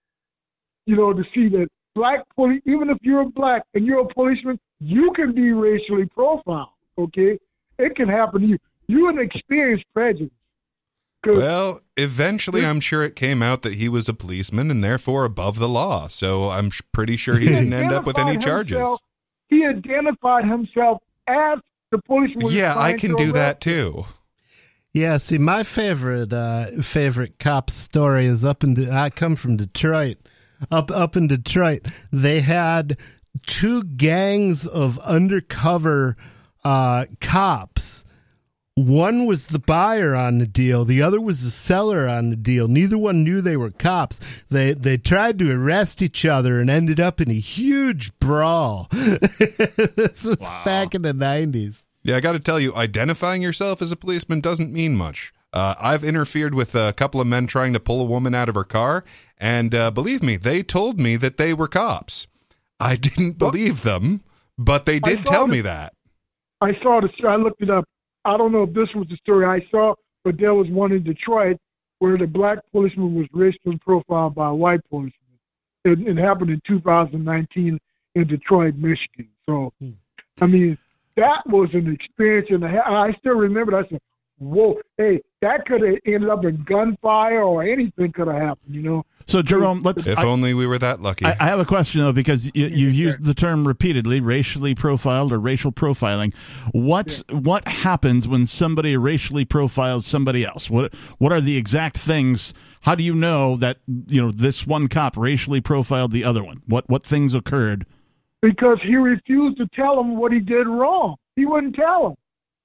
you know, to see that black police, even if you're black and you're a policeman, you can be racially profiled. Okay, it can happen to you. You an experienced prejudice. Well, eventually, I'm sure it came out that he was a policeman and therefore above the law. So I'm sh- pretty sure he didn't end up with any identified charges. He identified himself as the policeman. Yeah, I can do arrest that too. Yeah, see, my favorite uh, favorite cop story is up in. De- I come from Detroit. Up up in Detroit, they had two gangs of undercover uh, cops. One was the buyer on the deal. The other was the seller on the deal. Neither one knew they were cops. They they tried to arrest each other and ended up in a huge brawl. this was back in the nineties. Yeah, I got to tell you, identifying yourself as a policeman doesn't mean much. Uh, I've interfered with a couple of men trying to pull a woman out of her car, and uh, believe me, they told me that they were cops. I didn't believe them, but they did tell the- me that. I saw the. I looked it up. I don't know if this was the story I saw, but there was one in Detroit where the black policeman was racially profiled by a white policeman. It, it happened in 2019 in Detroit, Michigan. So, I mean, that was an experience, and I still remember. that. I said, "Whoa, hey, that could have ended up in gunfire, or anything could have happened." You know. So Jerome, let's. If I, only we were that lucky. I, I have a question though, because you, you've used the term repeatedly, racially profiled or racial profiling. What what happens when somebody racially profiles somebody else? What what are the exact things? How do you know that you know this one cop racially profiled the other one? What what things occurred? Because he refused to tell him what he did wrong. He wouldn't tell him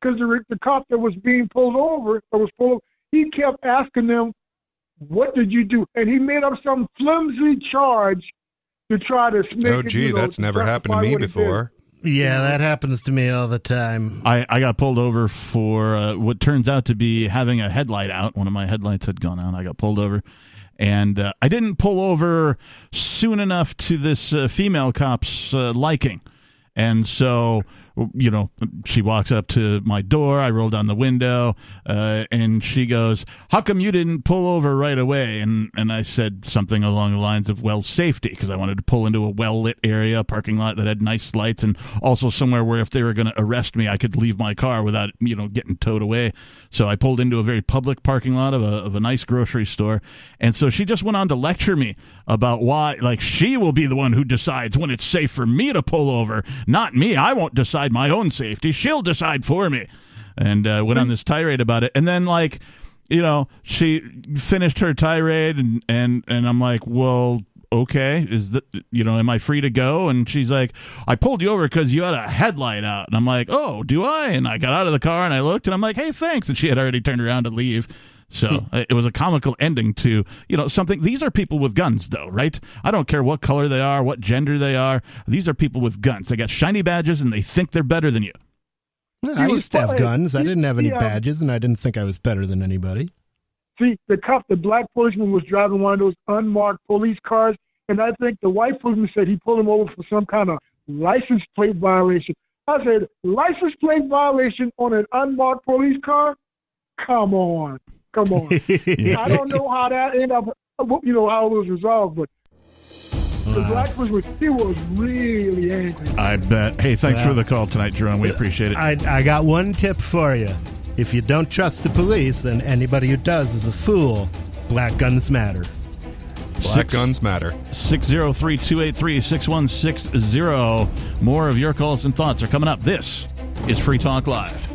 because the, the cop that was being pulled over, that was pulled, he kept asking them, "What did you do?" And he made up some flimsy charge to try to make oh, it, gee, you know, that's never happened to me what he did. before. Yeah, that happens to me all the time. I, I got pulled over for uh, what turns out to be having a headlight out. One of my headlights had gone out. I got pulled over. And uh, I didn't pull over soon enough to this uh, female cop's uh, liking. And so, you know, she walks up to my door. I roll down the window, uh, and she goes, "How come you didn't pull over right away?" And and I said something along the lines of, "Well, safety," because I wanted to pull into a well lit area, parking lot that had nice lights, and also somewhere where if they were going to arrest me, I could leave my car without you know getting towed away. So I pulled into a very public parking lot of a of a nice grocery store, and so she just went on to lecture me about why, like, she will be the one who decides when it's safe for me to pull over, not me. I won't decide my own safety. She'll decide for me. And uh, went on this tirade about it. And then, like, you know, she finished her tirade, and, and, and I'm like, well, okay, is that, you know, am I free to go? And she's like, I pulled you over because you had a headlight out. And I'm like, oh, do I? And I got out of the car and I looked and I'm like, hey, thanks. And she had already turned around to leave. So it was a comical ending to, you know, something. These are people with guns, though, right? I don't care what color they are, what gender they are. These are people with guns. They got shiny badges and they think they're better than you. Yeah, I used to have guns. I didn't have any um, badges, and I didn't think I was better than anybody. See, the cop, the black policeman was driving one of those unmarked police cars, and I think the white policeman said he pulled him over for some kind of license plate violation. I said, license plate violation on an unmarked police car? Come on, come on. I don't know how that ended up, you know, how it was resolved, but the black policeman, he was really angry. I bet. Hey, thanks Wow. for the call tonight, Jerome. We appreciate it. I, I got one tip for you. If you don't trust the police, then anybody who does is a fool. Black guns matter. Sick guns matter. 603 283 6160. More of your calls and thoughts are coming up. This is Free Talk Live.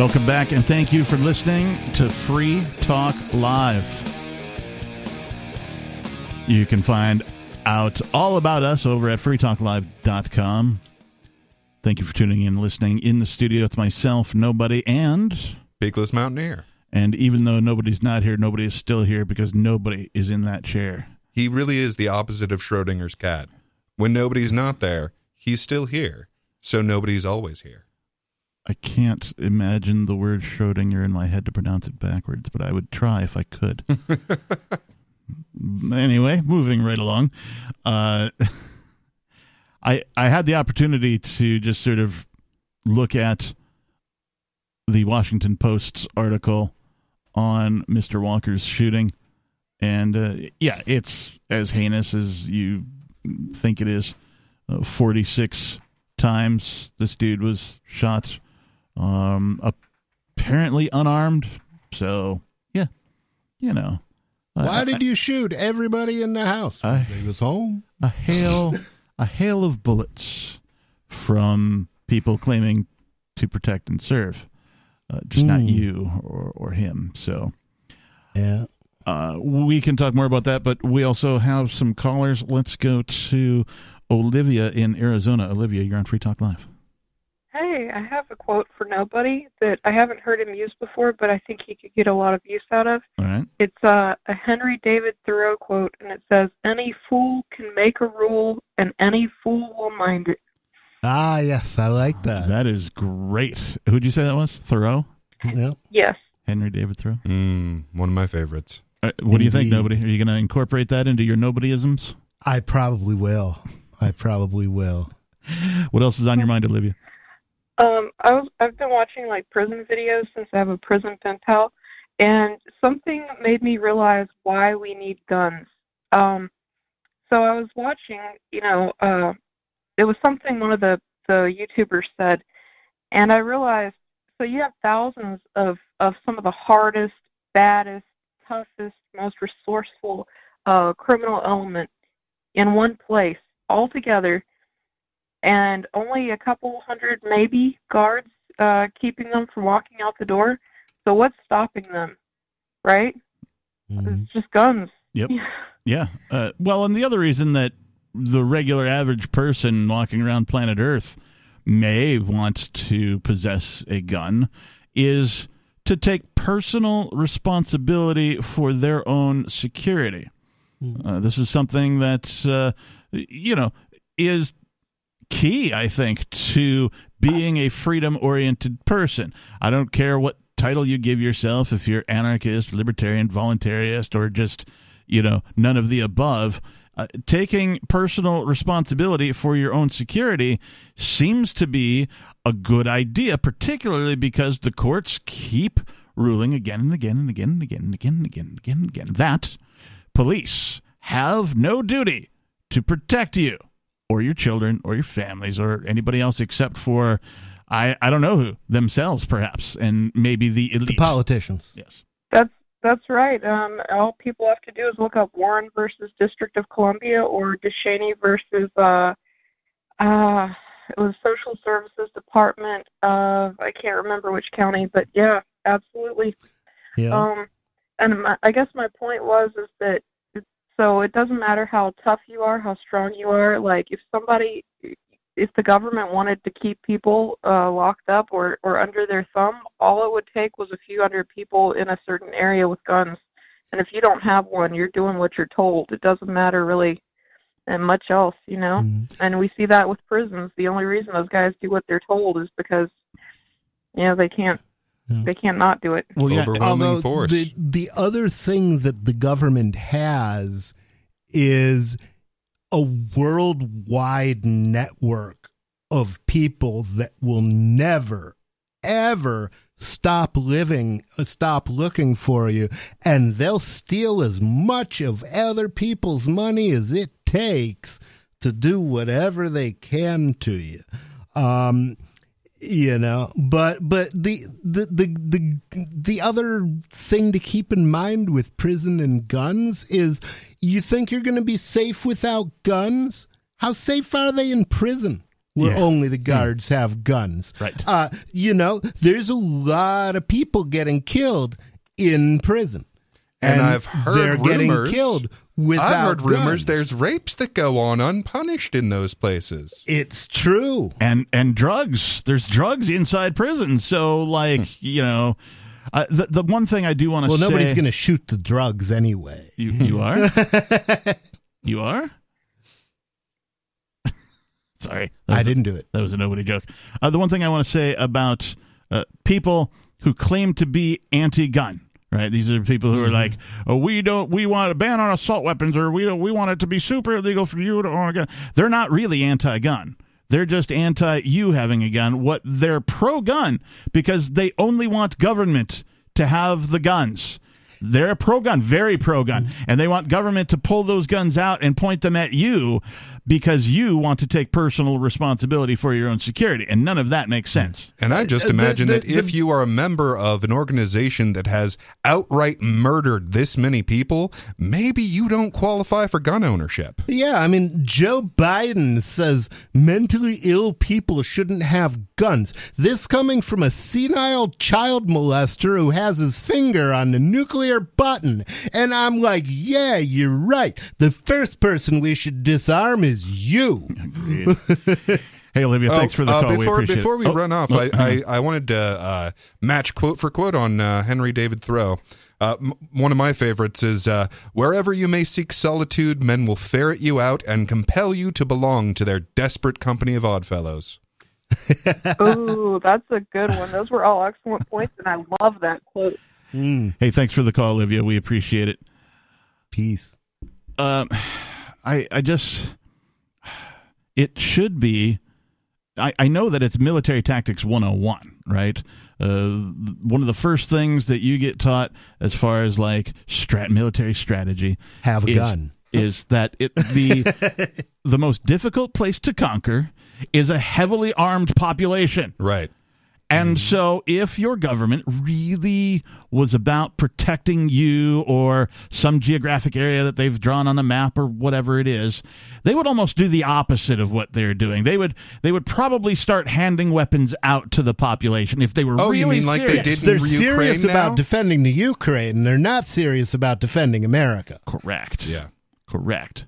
Welcome back, and thank you for listening to Free Talk Live. You can find out all about us over at freetalklive.com. Thank you for tuning in and listening. In the studio, it's myself, nobody, and Peakless Mountaineer. And even though nobody's not here, nobody is still here because nobody is in that chair. He really is the opposite of Schrodinger's cat. When nobody's not there, he's still here. So nobody's always here. I can't imagine the word Schrodinger in my head to pronounce it backwards, but I would try if I could. anyway, moving right along. Uh, I I had the opportunity to just sort of look at the Washington Post's article on Mr. Walker's shooting, and uh, yeah, it's as heinous as you think it is. Uh, Forty six times this dude was shot um, apparently unarmed. So yeah, you know. Why did you shoot everybody in the house? I, he was home. A hail, a hail of bullets from people claiming to protect and serve. Uh, just mm. not you or or him. So yeah. Uh, we can talk more about that, but we also have some callers. Let's go to Olivia in Arizona. Olivia, you're on Free Talk Live. Hey, I have a quote for nobody that I haven't heard him use before, but I think he could get a lot of use out of. All right. It's uh, a Henry David Thoreau quote, and it says, "Any fool can make a rule, and any fool will mind it." Ah, yes, I like that. That is great. Who'd you say that was? Thoreau. Yeah. Yes. Henry David Thoreau. Mm, one of my favorites. Right, what Indeed. do you think, nobody? Are you going to incorporate that into your nobodyisms? I probably will. I probably will. what else is on your mind, Olivia? Um, I was I've been watching like prison videos since I have a prison pen pal, and something made me realize why we need guns. Um, so I was watching, you know, uh, it was something one of the the YouTubers said, and I realized. So you have thousands of of some of the hardest, baddest, toughest, most resourceful uh, criminal element in one place all together and only a couple hundred maybe guards uh, keeping them from walking out the door. So what's stopping them, right? Mm-hmm. It's just guns. Yep. yeah. Uh, well, and the other reason that the regular average person walking around planet Earth may want to possess a gun is to take personal responsibility for their own security. Mm-hmm. Uh, this is something that, uh, you know, is key, I think, to being a freedom oriented person. I don't care what title you give yourself, if you're anarchist, libertarian, voluntarist, or just, you know, none of the above. Uh, taking personal responsibility for your own security seems to be a good idea, particularly because the courts keep ruling again and again and again and again and again and again and again and again that police have no duty to protect you or your children or your families or anybody else except for I, I don't know who themselves perhaps and maybe the elite. the politicians. Yes. That's that's right. Um, all people have to do is look up Warren versus District of Columbia or DeShaney versus uh, uh, it was Social Services Department of I can't remember which county but yeah absolutely. Yeah. Um and my, I guess my point was is that so it doesn't matter how tough you are, how strong you are. Like if somebody, if the government wanted to keep people uh, locked up or or under their thumb, all it would take was a few hundred people in a certain area with guns. And if you don't have one, you're doing what you're told. It doesn't matter really and much else, you know. Mm-hmm. And we see that with prisons. The only reason those guys do what they're told is because you know they can't They can't not do it. Well, yeah, Overwhelming Although force. The, the other thing that the government has is a worldwide network of people that will never, ever stop living, uh, stop looking for you, and they'll steal as much of other people's money as it takes to do whatever they can to you. Um, you know but but the, the the the the other thing to keep in mind with prison and guns is you think you're going to be safe without guns how safe are they in prison where Yeah. only the guards have guns Right. uh you know there's a lot of people getting killed in prison And I've heard they're getting rumors- killed without I've heard rumors guns. there's rapes that go on unpunished in those places. it's true and and drugs. There's drugs inside prison. So like you know, uh, the the one thing I do want to say. well say. nobody's going to shoot the drugs anyway You you are you are. Sorry, i didn't do it That was a nobody joke. Uh, the one thing I want to say about uh, people who claim to be anti-gun, right? These are people who are mm-hmm. like, "Oh, we don't, we want a ban on assault weapons, or we don't, we want it to be super illegal for you to own a gun." They're not really anti-gun. They're just anti you having a gun. What they're pro-gun because they only want government to have the guns. They're pro-gun, very pro-gun, mm-hmm. and they want government to pull those guns out and point them at you because you want to take personal responsibility for your own security, and none of that makes sense. And I just Uh, the- imagine the- that if you are a member of an organization that has outright murdered this many people, maybe you don't qualify for gun ownership. Yeah, I mean, Joe Biden says mentally ill people shouldn't have guns. This coming from a senile child molester who has his finger on the nuclear button. And I'm like, yeah, you're right. The first person we should disarm is you. Hey, Olivia, thanks Oh, for the uh, call. Before, appreciate before we Oh, run off, oh, I, I, I wanted to uh, match quote for quote on uh, Henry David Thoreau. Uh, m- one of my favorites is uh, Wherever you may seek solitude, men will ferret you out and compel you to belong to their desperate company of oddfellows. Ooh, that's a good one. Those were all excellent points, and I love that quote. Mm, hey, thanks for the call, Olivia. We appreciate it. peace. um, I I just it should be. I, I know that it's military tactics 101, right? Uh, one of the first things that you get taught as far as like strat military strategy Have a is, gun. is that it the the most difficult place to conquer is a heavily armed population. Right. And mm. so, if your government really was about protecting you or some geographic area that they've drawn on the map or whatever it is, they would almost do the opposite of what they're doing. They would they would probably start handing weapons out to the population if they were Oh, you really mean like they did They're Ukraine serious now? about defending the Ukraine. And they're not serious about defending America. Correct. Yeah. Correct.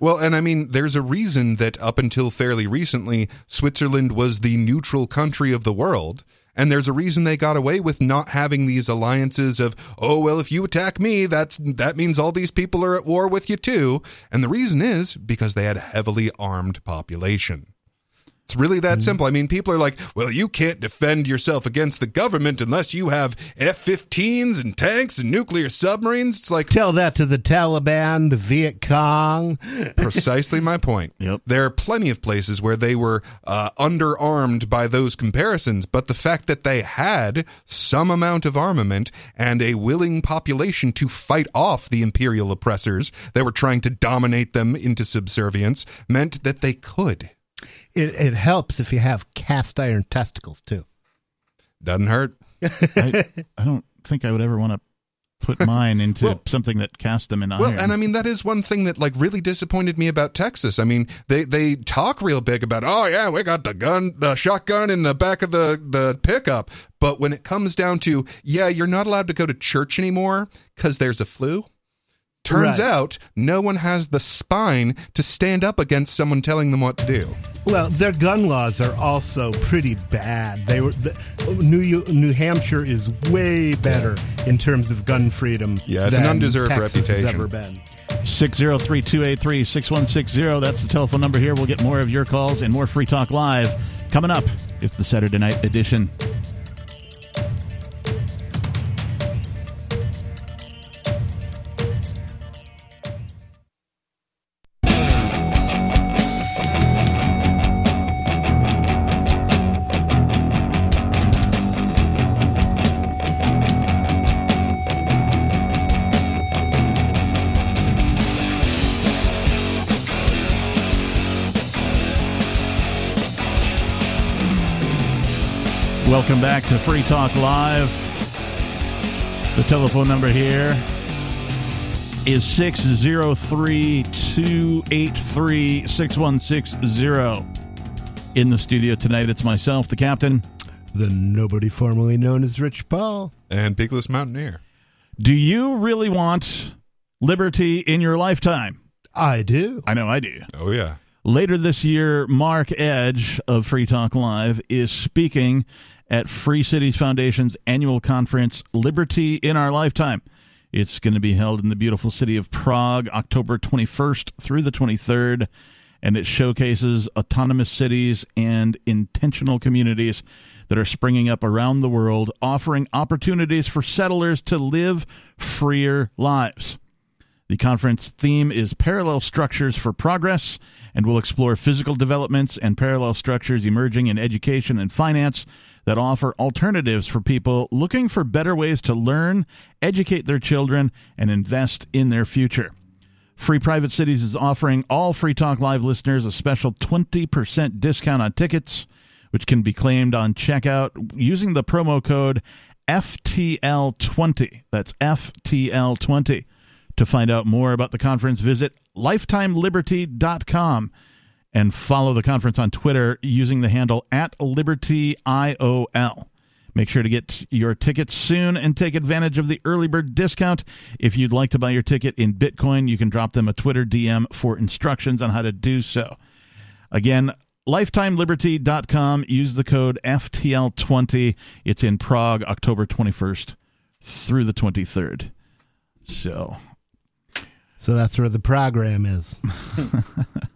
Well, and I mean, there's a reason that up until fairly recently, Switzerland was the neutral country of the world. And there's a reason they got away with not having these alliances of, oh well, if you attack me, that's that means all these people are at war with you too. And the reason is because they had a heavily armed population. It's really that simple. I mean, people are like, well, you can't defend yourself against the government unless you have F 15s and tanks and nuclear submarines. It's like, Tell that to the Taliban, the Viet Cong. precisely my point. Yep. There are plenty of places where they were uh, underarmed by those comparisons, but the fact that they had some amount of armament and a willing population to fight off the imperial oppressors that were trying to dominate them into subservience meant that they could. It, it helps if you have cast iron testicles, too. Doesn't hurt. I, I don't think I would ever want to put mine into Well- something that cast them in iron. Well, and I mean that is one thing that like really disappointed me about Texas. I mean, they they talk real big about, "Oh yeah, we got the gun, the shotgun in the back of the the pickup." But when it comes down to, yeah, you're not allowed to go to church anymore cuz there's a flu. Turns Right. out no one has the spine to stand up against someone telling them what to do. Well, their gun laws are also pretty bad. They were the, New New Hampshire is way better in terms of gun freedom. Yeah, it's an undeserved Texas has reputation. ever been. 603 283 6160. That's the telephone number here. We'll get more of your calls and more Free Talk Live coming up. It's the Saturday night edition. Welcome back to Free Talk Live. The telephone number here is 603 283 6160. In the studio tonight, it's myself, the captain. The nobody formerly known as Rich Paul. And Peakless Mountaineer. Do you really want liberty in your lifetime? I do. I know I do. Oh, yeah. Later this year, Mark Edge of Free Talk Live is speaking at Free Cities Foundation's annual conference, Liberty in Our Lifetime. It's going to be held in the beautiful city of Prague, October 21st through the 23rd, and it showcases autonomous cities and intentional communities that are springing up around the world, offering opportunities for settlers to live freer lives. The conference theme is Parallel Structures for Progress and will explore physical developments and parallel structures emerging in education and finance that offer alternatives for people looking for better ways to learn, educate their children, and invest in their future. Free Private Cities is offering all Free Talk Live listeners a special 20% discount on tickets, which can be claimed on checkout using the promo code FTL20. That's FTL20. To find out more about the conference, visit lifetimeliberty.com and follow the conference on Twitter using the handle at LibertyIOL. Make sure to get your tickets soon and take advantage of the early bird discount. If you'd like to buy your ticket in Bitcoin, you can drop them a Twitter DM for instructions on how to do so. Again, lifetimeliberty.com. Use the code FTL20. It's in Prague, October 21st through the 23rd. So. So that's where the program is.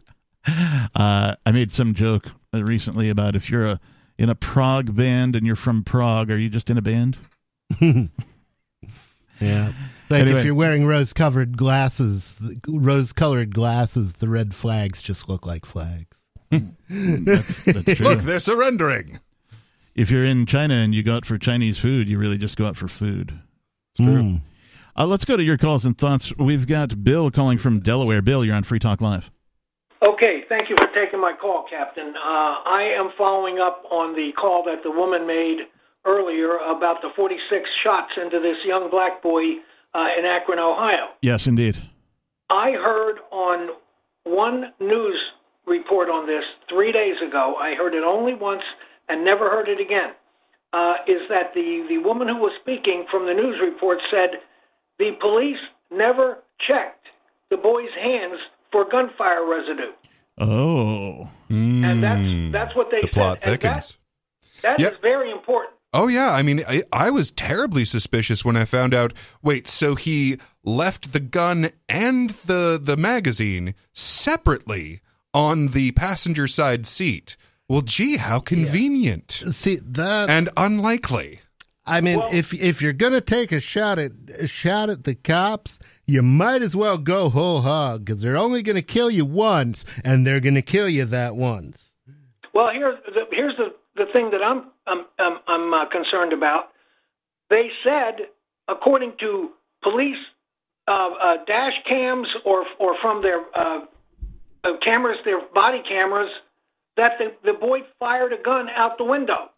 uh, I made some joke recently about if you're a in a Prague band and you're from Prague, are you just in a band? yeah. Like Anyway. if you're wearing rose-covered glasses, rose-colored glasses, the red flags just look like flags. That's, that's true. Look, they're surrendering. if you're in China and you go out for Chinese food, you really just go out for food. It's true. Mm. Uh, let's go to your calls and thoughts. We've got Bill calling from Delaware. Bill, you're on Free Talk Live. Okay, thank you for taking my call, Captain. Uh, I am following up on the call that the woman made earlier about the 46 shots into this young black boy uh, in Akron, Ohio. Yes, indeed. I heard on one news report on this three days ago. I heard it only once and never heard it again. Uh, is that the, the woman who was speaking from the news report said the police never checked the boy's hands for gunfire residue. Oh. And that's that's what they Hmm. the plot said. And that- thickens. that is Yep. very important. Oh yeah, I mean, I, I was terribly suspicious when I found out. Wait, so he left the gun and the the magazine separately on the passenger side seat. Well, gee, how convenient See that and unlikely. I mean, Well- if if you're gonna take a shot at a shot at the cops, you might as well go whole hog because they're only gonna kill you once, and they're gonna kill you that once. Well, here's the, here's the, the thing that I'm I'm I'm, I'm uh, concerned about. They said, according to police uh, uh, dash cams or or from their uh, uh, cameras, their body cameras, that the, the boy fired a gun out the window.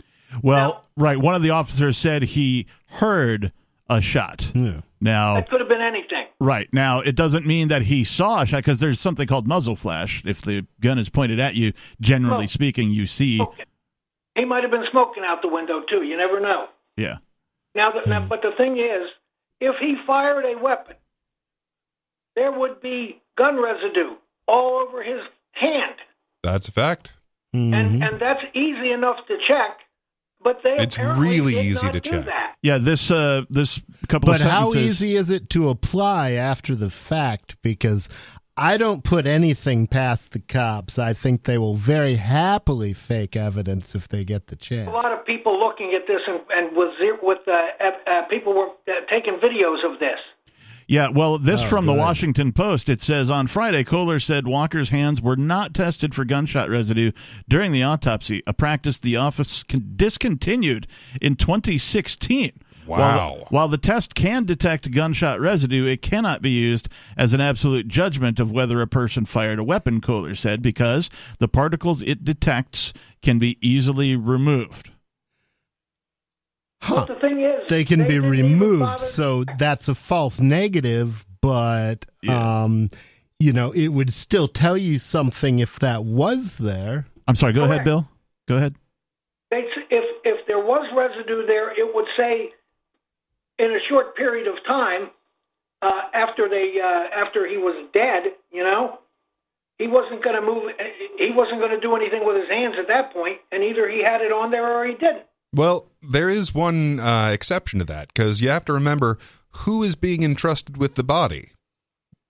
Well, right. One of the officers said he heard a shot. Yeah. Now, It could have been anything. right. Now, it doesn't mean that he saw a shot because there's something called muzzle flash. If the gun is pointed at you, generally Oh. speaking, you see. Okay. He might have been smoking out the window too. You never know. Yeah. Now, the, now, but the thing is, if he fired a weapon, there would be gun residue all over his hand, That's a fact. Mhm. and and that's easy enough to check. But they It's really did easy not to check. That. Yeah. This uh this couple But of how easy is it to apply after the fact? Because I don't put anything past the cops. I think they will very happily fake evidence if they get the chance. A lot of people looking at this, and, and with zero, with uh, uh, uh, people were uh, taking videos of this. Yeah, well, this Oh, from the. Washington Post. It says on Friday, Kohler said Walker's hands were not tested for gunshot residue during the autopsy, a practice the office con- discontinued in 2016. Wow. the, while the test can detect gunshot residue, it cannot be used as an absolute judgment of whether a person fired a weapon, Kohler said, because the particles it detects can be easily removed. Huh. But the thing is, They can be removed, bother- so that's a false negative, but um you know, it would still tell you something if that was there. I'm sorry. Go ahead, Bill. Go ahead. They, if if there was residue there, it would say in a short period of time uh, after they uh, after he was dead. You know, he wasn't going to move. He wasn't going to do anything with his hands at that point, and either he had it on there or he didn't. Well, there is one uh, exception to that because you have to remember who is being entrusted with the body.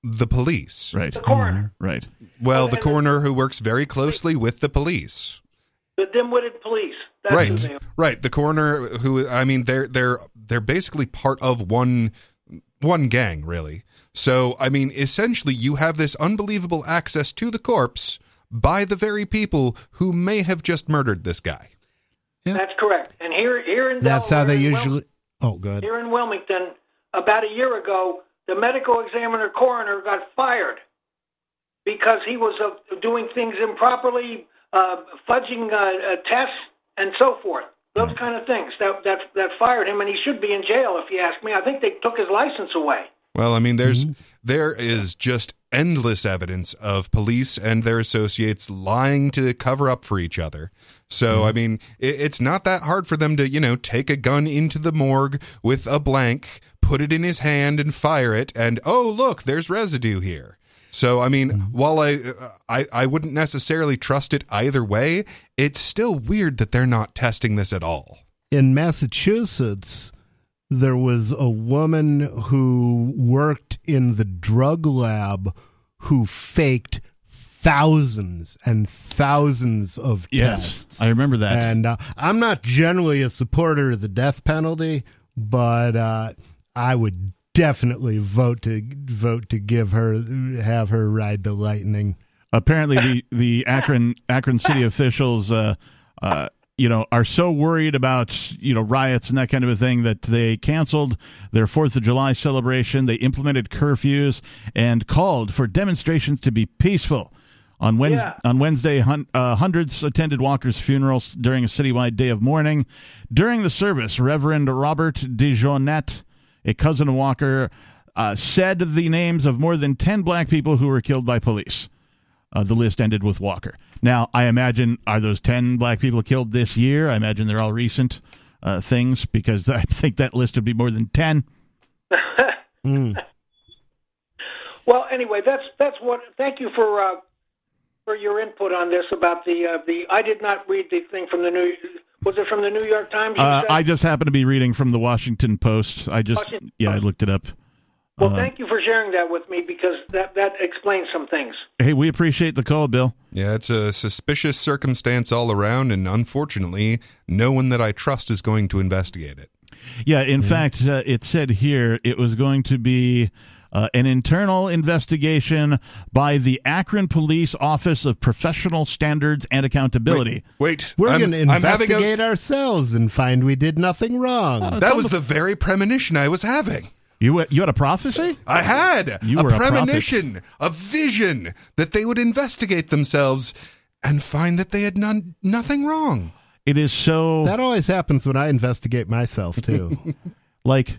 The police. Right. The coroner, Right. Well, And the the- coroner who works very closely with the police. the dim-witted police. That's right. Right. The coroner who I mean they're they're they're basically part of one one gang, really. So, I mean, essentially you have this unbelievable access to the corpse by the very people who may have just murdered this guy. That's correct. And here here in That's how they Delaware, Wil- usually Oh, good. Here in Wilmington, about a year ago, the medical examiner coroner got fired because he was uh, doing things improperly, uh, fudging uh, uh, tests, and so forth. Those kind of things that that that fired him, and he should be in jail if you ask me. I think they took his license away. Well, I mean, there's there is just endless evidence of police and their associates lying to cover up for each other. So, mm-hmm. I mean, it, it's not that hard for them to, you know, take a gun into the morgue with a blank, put it in his hand, and fire it, and oh, look, there's residue here. So, I mean, mm-hmm. while I, I I wouldn't necessarily trust it either way, it's still weird that they're not testing this at all. in Massachusetts, there was a woman who worked in the drug lab who faked thousands and thousands of Yes, tests. I remember that. And uh, I'm not generally a supporter of the death penalty, but uh, I would definitely vote to vote to give her have her ride the lightning. apparently the the Akron Akron city officials uh uh you know are so worried about you know riots and that kind of a thing that they canceled their 4th of July celebration they implemented curfews and called for demonstrations to be peaceful on Wednesday, Yeah. on Wednesday, hun- uh, hundreds attended Walker's funeral during a citywide day of mourning. During the service, Reverend Robert DeJournette, a cousin of Walker, uh, said the names of more than 10 black people who were killed by police. Uh, the list ended with Walker. Now, I imagine, are those 10 black people killed this year? I imagine they're all recent uh, things because I think that list would be more than 10. Well, anyway, that's that's what. Thank you for uh, for your input on this about the uh, the. I did not read the thing from the New. Was it from the New York Times? Uh. I just happen to be reading from the Washington Post. I just, Washington yeah, I looked it up. well, Uh, thank you for sharing that with me because that that explains some things. hey, we appreciate the call, Bill. Yeah, it's a suspicious circumstance all around, and unfortunately, no one that I trust is going to investigate it. Yeah, in fact, uh, it said here it was going to be uh, an internal investigation by the Akron Police Office of Professional Standards and Accountability. Wait, We're going to I'm a- investigate ourselves and find we did nothing wrong. that was the very premonition I was having. You you had a prophecy? I had You a were a premonition, a vision that they would investigate themselves and find that they had done nothing wrong. It is so that always happens when I investigate myself too. like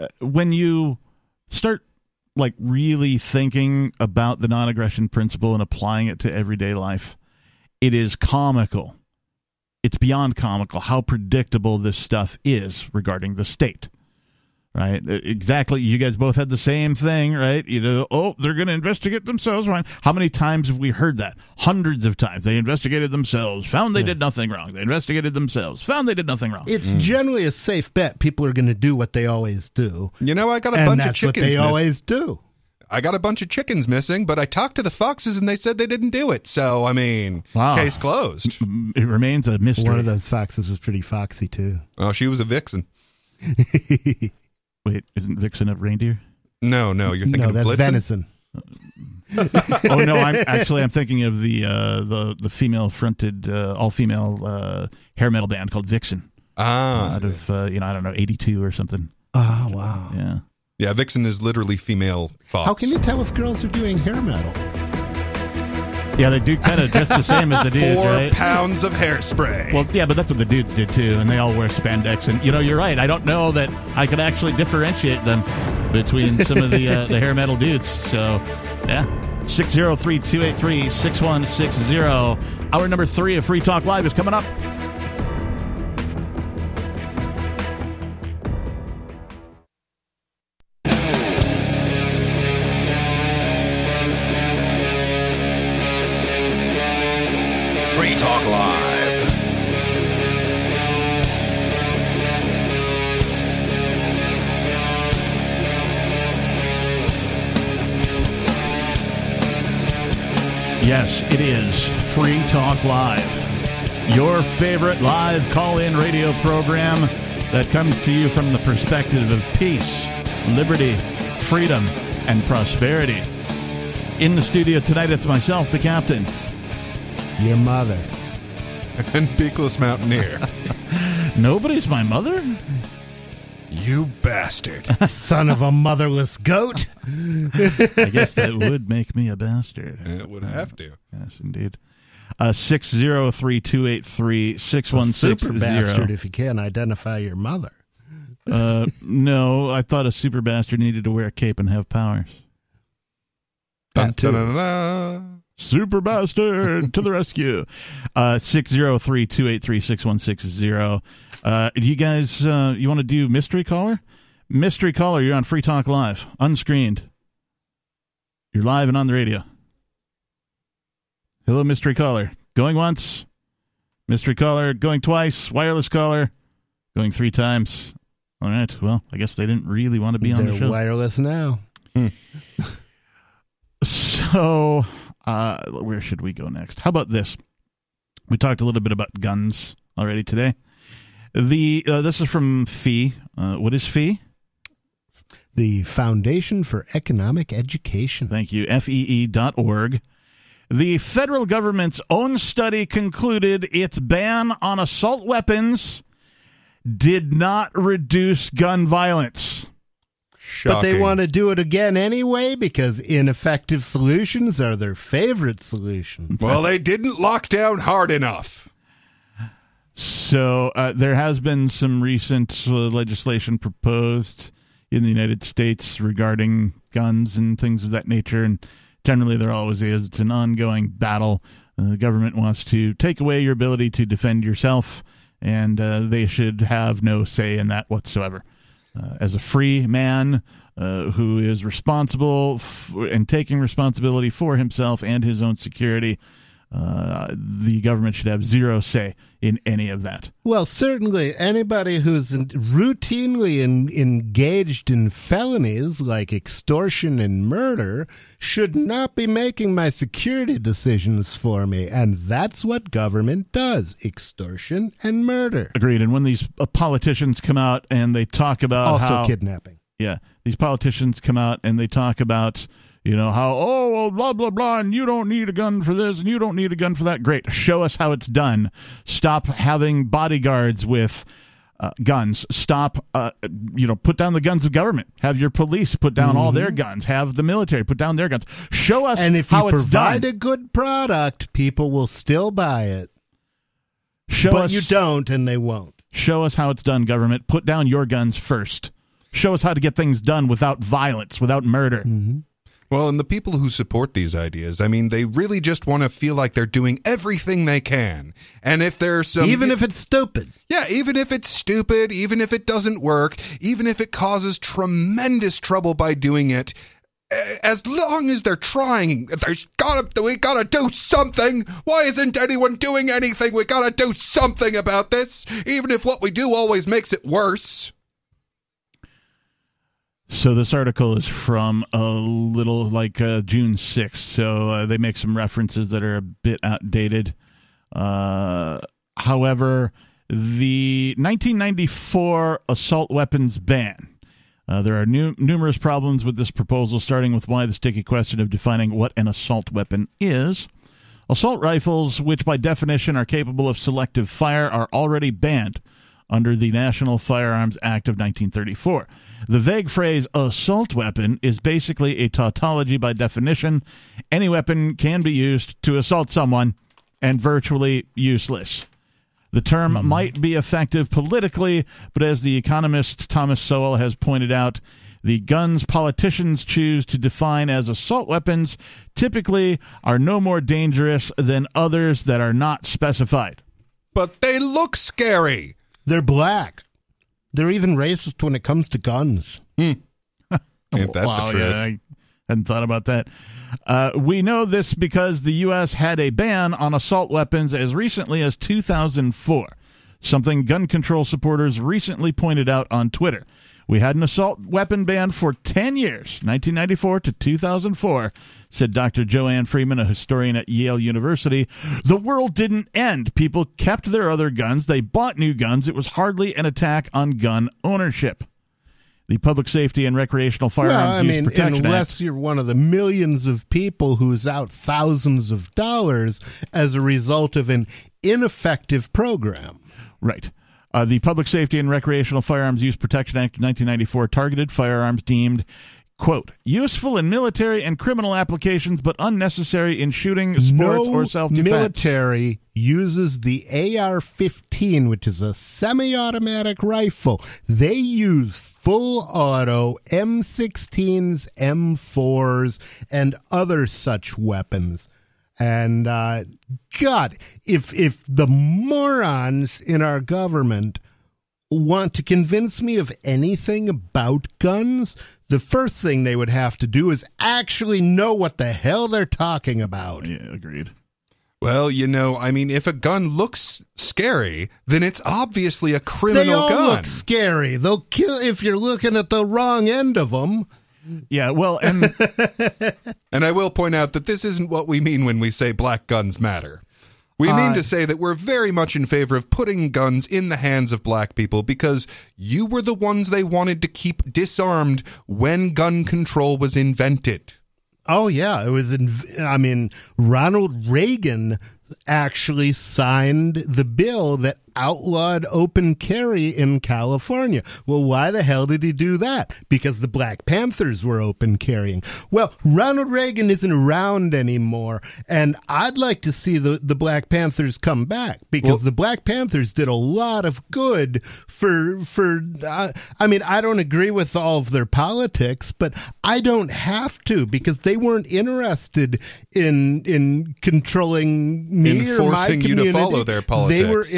uh, when you start like really thinking about the non-aggression principle and applying it to everyday life it is comical. It's beyond comical how predictable this stuff is regarding the state right exactly you guys both had the same thing right you know oh they're going to investigate themselves right how many times have we heard that hundreds of times they investigated themselves found they did nothing wrong they investigated themselves found they did nothing wrong It's hmm. generally a safe bet. People are going to do what they always do. You know, I got a and bunch that's of what chickens. they miss- always do. I got a bunch of chickens missing, but I talked to the foxes and they said they didn't do it. So, I mean, Wow. case closed. it remains a mystery One of those foxes was pretty foxy too. Oh, she was a vixen. Wait, isn't Vixen a reindeer? No, no, you're thinking no, of that's Blitzen. venison. oh no, I'm actually I'm thinking of the uh, the the female fronted uh, all female uh, hair metal band called Vixen Ah, out of uh, you know I don't know 82 or something. Oh wow! Yeah. yeah, vixen is literally female fox. How can you tell if girls are doing hair metal? Yeah, they do kind of dress the same as the dudes, Four right? pounds of hairspray. Well, yeah, but that's what the dudes did too, and they all wear spandex. And you know, you're right. I don't know that I could actually differentiate them between some of the uh, the hair metal dudes. So, yeah. 603 283 6160. Hour number three of Free Talk Live is coming up. Talk Live, your favorite live call in radio program that comes to you from the perspective of peace, liberty, freedom, and prosperity. In the studio tonight, it's myself, the captain. Your mother. and Peakless Mountaineer. Nobody's my mother? you bastard. Son of a motherless goat. I guess that would make me a bastard. It would have to. Yes, indeed. Uh, 603 283 A super 6160. bastard if you can't identify your mother. Uh, no, I thought a super bastard needed to wear a cape and have powers. That too. Da-da-da-da. Super bastard to the rescue. Uh 603-283-6160. Uh do you guys uh you want to do mystery caller? Mystery caller, you're on Free Talk Live, unscreened. You're live and on the radio. Hello mystery caller. Going once. Mystery caller going twice. Wireless caller going 3 times. All right. Well, I guess they didn't really want to be on They're the show. wireless now. So, uh, where should we go next? How about this? We talked a little bit about guns already today. The uh, this is from Fee. Uh, what is Fee? The Foundation for Economic Education. Thank you. FEE dot org. The federal government's own study concluded its ban on assault weapons did not reduce gun violence. But they want to do it again anyway because ineffective solutions are their favorite solution. Well, they didn't lock down hard enough. So uh, there has been some recent uh, legislation proposed in the United States regarding guns and things of that nature, and generally there always is. It's an ongoing battle. Uh, the government wants to take away your ability to defend yourself, and uh, they should have no say in that whatsoever. Uh, as a free man uh, who is responsible and taking responsibility for himself and his own security, uh, the government should have zero say in any of that. Well, certainly anybody who's routinely in, engaged in felonies like extortion and murder should not be making my security decisions for me. And that's what government does extortion and murder. Agreed. And when these uh, politicians come out and they talk about Also, how, kidnapping. yeah, these politicians come out and they talk about you know how oh well blah blah blah and you don't need a gun for this and you don't need a gun for that. Great, show us how it's done. Stop having bodyguards with. Uh, guns. Stop. Uh, you know, put down the guns of government. Have your police put down all their guns. Have the military put down their guns. Show us And if how you it's provide done. a good product, people will still buy it. Show but us. you don't, and they won't. Show us how it's done, government. Put down your guns first. Show us how to get things done without violence, without murder. Well, and the people who support these ideas, I mean, they really just want to feel like they're doing everything they can. And if there's some. Even if it's stupid. Yeah, even if it's stupid, even if it doesn't work, even if it causes tremendous trouble by doing it, as long as they're trying, there's gotta we gotta do something. Why isn't anyone doing anything? We gotta do something about this, even if what we do always makes it worse. So this article is from a little like uh, June 6th. So uh, they make some references that are a bit outdated. Uh, however, the 1994 assault weapons ban. Uh, there are nu- numerous problems with this proposal, starting with why the sticky question of defining what an assault weapon is. Assault rifles, which by definition are capable of selective fire, are already banned under the National Firearms Act of 1934. The vague phrase assault weapon is basically a tautology by definition. Any weapon can be used to assault someone and virtually useless. The term hmm. might be effective politically, but as the economist Thomas Sowell has pointed out, the guns politicians choose to define as assault weapons typically are no more dangerous than others that are not specified. But they look scary. They're black. They're even racist when it comes to guns. Ain't that wow, the truth? yeah, I hadn't thought about that. Uh, we know this because the U.S. had a ban on assault weapons as recently as 2004, something gun control supporters recently pointed out on Twitter. We had an assault weapon ban for 10 years, 1994 to 2004, said Dr. Joanne Freeman, a historian at Yale University. The world didn't end. People kept their other guns, they bought new guns. It was hardly an attack on gun ownership. The Public Safety and Recreational Firearms well, I Use mean, Protection unless Act. you're one of the millions of people who's out thousands of dollars as a result of an ineffective program. Right. Uh, the Public Safety and Recreational Firearms Use Protection Act of 1994 targeted firearms deemed, quote, useful in military and criminal applications, but unnecessary in shooting, sports, no or self defense. The military uses the AR-15, which is a semi-automatic rifle. They use full auto M16s, M4s, and other such weapons. And uh, God, if if the morons in our government want to convince me of anything about guns, the first thing they would have to do is actually know what the hell they're talking about. Yeah, agreed. Well, you know, I mean, if a gun looks scary, then it's obviously a criminal They criminal all gun. look scary. They'll kill if you're looking at the wrong end of them. Yeah, well, and and I will point out that this isn't what we mean when we say black guns matter. We mean Uh, to say that we're very much in favor of putting guns in the hands of black people because you were the ones they wanted to keep disarmed when gun control was invented. Oh yeah, it was. In, I mean, Ronald Reagan actually signed the bill that outlawed open carry in California. Well, why the hell did he do that? Because the Black Panthers were open carrying. Well, Ronald Reagan isn't around anymore, and I'd like to see the, the Black Panthers come back because Well- the Black Panthers did a lot of good for for. Uh, I mean, I don't agree with all of their politics, but I don't have to because they weren't interested in in controlling me or my Enforcing you to community. follow their politics. They were politics.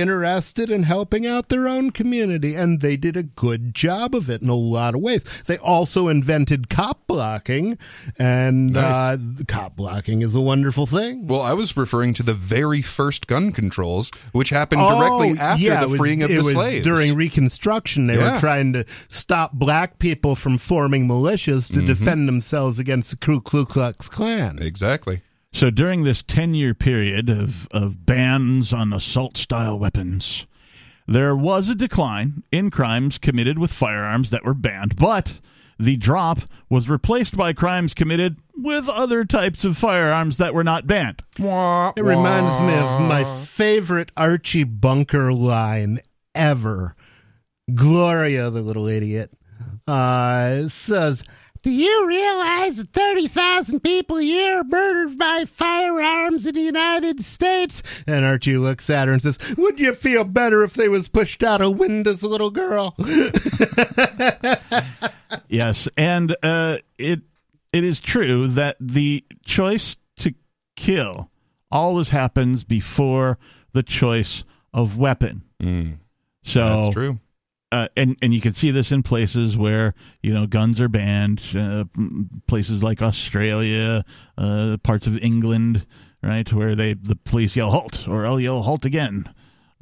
Interested in helping out their own community, and they did a good job of it in a lot of ways. They also invented cop blocking, and Nice. uh, cop blocking is a wonderful thing. Well, I was referring to the very first gun controls, which happened directly Oh, after yeah, the was- freeing of it the was slaves. During Reconstruction, they Yeah. were trying to stop black people from forming militias Mm-hmm. to defend themselves against the Ku Ku Klux Klan. exactly. So during this 10 year period of, of bans on assault style weapons, there was a decline in crimes committed with firearms that were banned, but the drop was replaced by crimes committed with other types of firearms that were not banned. It reminds me of my favorite Archie Bunker line ever. Gloria, the little idiot, uh, says, Do you realize that 30,000 people a year are murdered by firearms in the United States? And Archie looks at her and says, Would you feel better if they was pushed out of windows, little girl? Yes, and uh, it it is true that the choice to kill always happens before the choice of weapon. So That's true. Uh, and and you can see this in places where you know guns are banned, uh, places like Australia, uh, parts of England, right, where they the police yell halt or I'll yell halt again,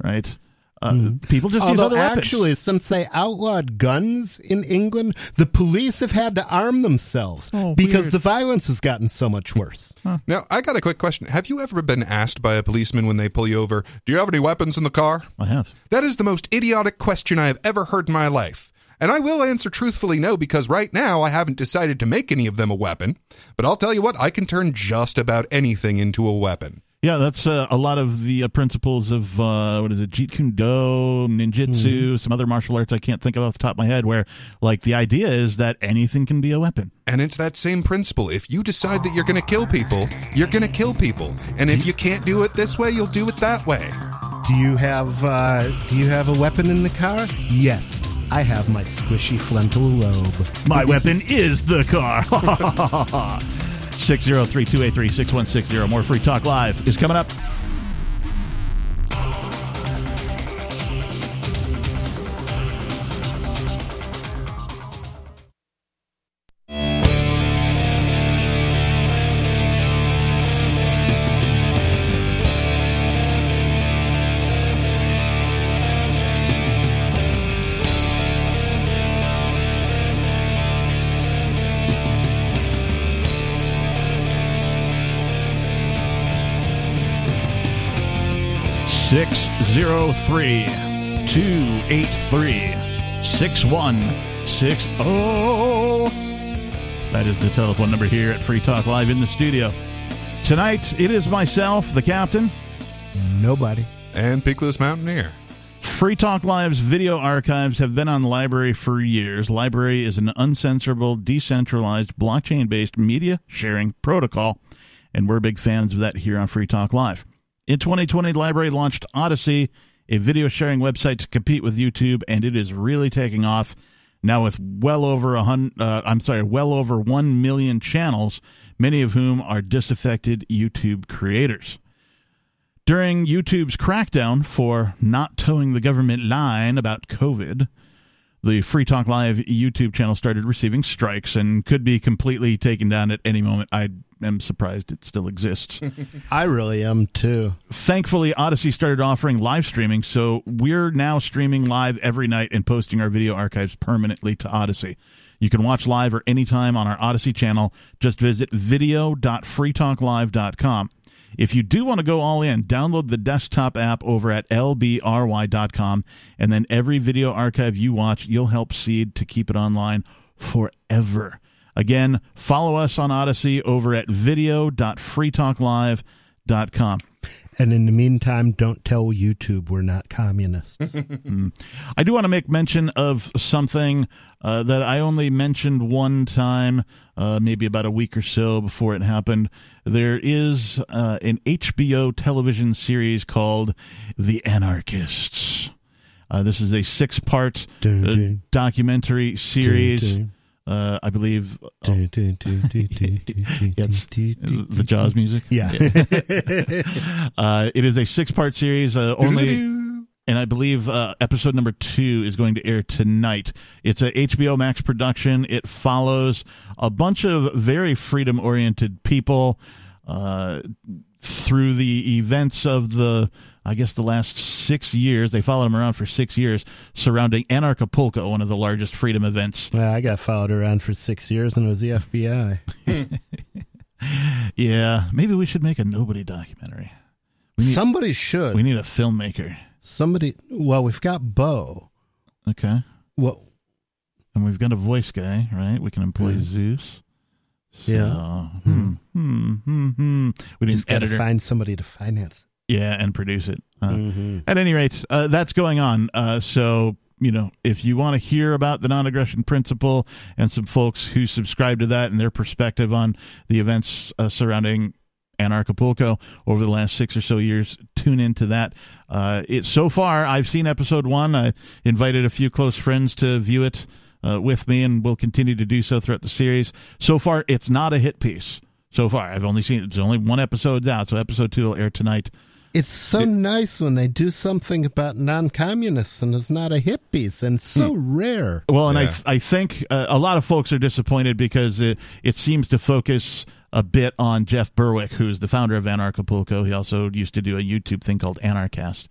right. Uh, People just use Although other weapons. actually, since they outlawed guns in England, the police have had to arm themselves Oh, because weird. the violence has gotten so much worse. Now, I got a quick question. Have you ever been asked by a policeman when they pull you over, Do you have any weapons in the car? I have. That is the most idiotic question I have ever heard in my life. And I will answer truthfully no because right now I haven't decided to make any of them a weapon. But I'll tell you what, I can turn just about anything into a weapon. Yeah, that's uh, a lot of the uh, principles of uh, what is it, Jeet Kune Do, ninjutsu, some other martial arts I can't think of off the top of my head. Where like the idea is that anything can be a weapon. And it's that same principle. If you decide that you're going to kill people, you're going to kill people. And if you can't do it this way, you'll do it that way. Do you have uh, Do you have a weapon in the car? Yes, I have my squishy frontal lobe. My weapon is the car. 603 283 6160. More Free Talk Live is coming up. Six zero three two eight three six one six zero. That is the telephone number here at Free Talk Live in the studio. Tonight, it is myself, the captain, Nobody. And Peakless Mountaineer. Free Talk Live's video archives have been on the LBRY for years. LBRY is an uncensorable, decentralized, blockchain based media sharing protocol, and we're big fans of that here on Free Talk Live. In 2020, the LBRY launched Odysee, a video sharing website to compete with YouTube, and it is really taking off now with well over a hundred. Uh, I'm sorry, well over one million channels, many of whom are disaffected YouTube creators. During YouTube's crackdown for not towing the government line about COVID, the Free Talk Live YouTube channel started receiving strikes and could be completely taken down at any moment. I am surprised it still exists. I really am too. Thankfully, Odysee started offering live streaming, so we're now streaming live every night and posting our video archives permanently to Odysee. You can watch live or anytime on our Odysee channel. Just visit video.freetalklive.com. If you do want to go all in, download the desktop app over at lbry.com, and then every video archive you watch, you'll help Seed to keep it online forever. Again, follow us on Odysee over at video.freetalklive.com. And in the meantime, don't tell YouTube we're not communists. Mm. I do want to make mention of something uh, that I only mentioned one time, uh, maybe about a week or so before it happened. There is uh, an HBO television series called The Anarchists. Uh, this is a six part Dun, dun. documentary series. dun. Uh, I believe the Jaws music. Yeah. uh, it is a six part series. Uh, only, and I believe uh, episode number two is going to air tonight. It's a HBO Max production. It follows a bunch of very freedom oriented people uh, through the events of the. I guess the last six years, they followed him around for six years surrounding Anarchapulco, one of the largest freedom events. Well, I got followed around for six years and it was the FBI. Yeah, maybe we should make a nobody documentary. Need, Somebody should. we need a filmmaker. Somebody. Well, we've got Bo. Okay. Well, And we've got a voice guy, right? We can employ Hmm. Zeus. Yeah. Hmm. Hmm, hmm, hmm. We need just an got to editor. find somebody to finance. Yeah, and produce it. Uh, Mhm. At any rate, uh, that's going on. Uh, so, you know, if you want to hear about the non aggression principle and some folks who subscribe to that and their perspective on the events uh, surrounding Anarchapulco over the last six or so years, tune into that. Uh, it so far, I've seen episode one. I invited a few close friends to view it uh, with me, and will continue to do so throughout the series. So far, it's not a hit piece. So far, I've only seen it's only one episode's out, so episode two will air tonight. It's so nice when they do something about non-communists and it's not a hippies, and it's so rare. Well, and Yeah. I I think uh, a lot of folks are disappointed because it, it seems to focus a bit on Jeff Berwick, who's the founder of Anarchapulco. He also used to do a YouTube thing called Anarchast.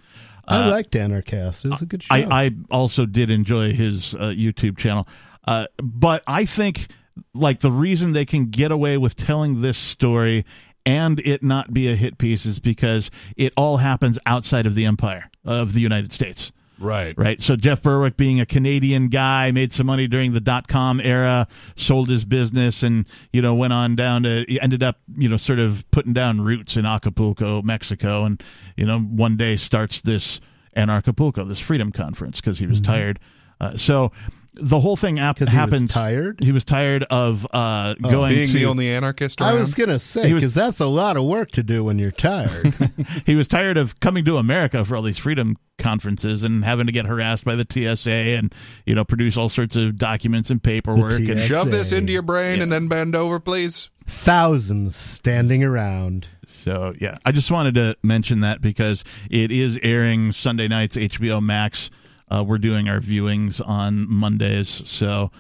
I Uh, liked Anarchast; it was a good show. I, I also did enjoy his uh, YouTube channel, uh, but I think like the reason they can get away with telling this story and it not be a hit piece is because it all happens outside of the empire of the United States. Right. Right. So Jeff Berwick, being a Canadian guy, made some money during the dot com era, sold his business, and you know went on down to ended up you know sort of putting down roots in Acapulco, Mexico, and you know one day starts this Anarchapulco, this freedom conference because he was Mm-hmm. tired. Uh, so the whole thing ap- 'Cause he was happened. tired? He was tired of uh, Oh. going Being to the only anarchist I was gonna say because that's a lot of work to do when you're tired. he was tired of coming to America for all these freedom conferences and having to get harassed by the TSA and you know produce all sorts of documents and paperwork and TSA. Shove this into your brain and then bend over, please. Thousands standing around. So yeah, I just wanted to mention that because it is airing Sunday nights HBO Max. Uh, we're doing our viewings on Mondays, so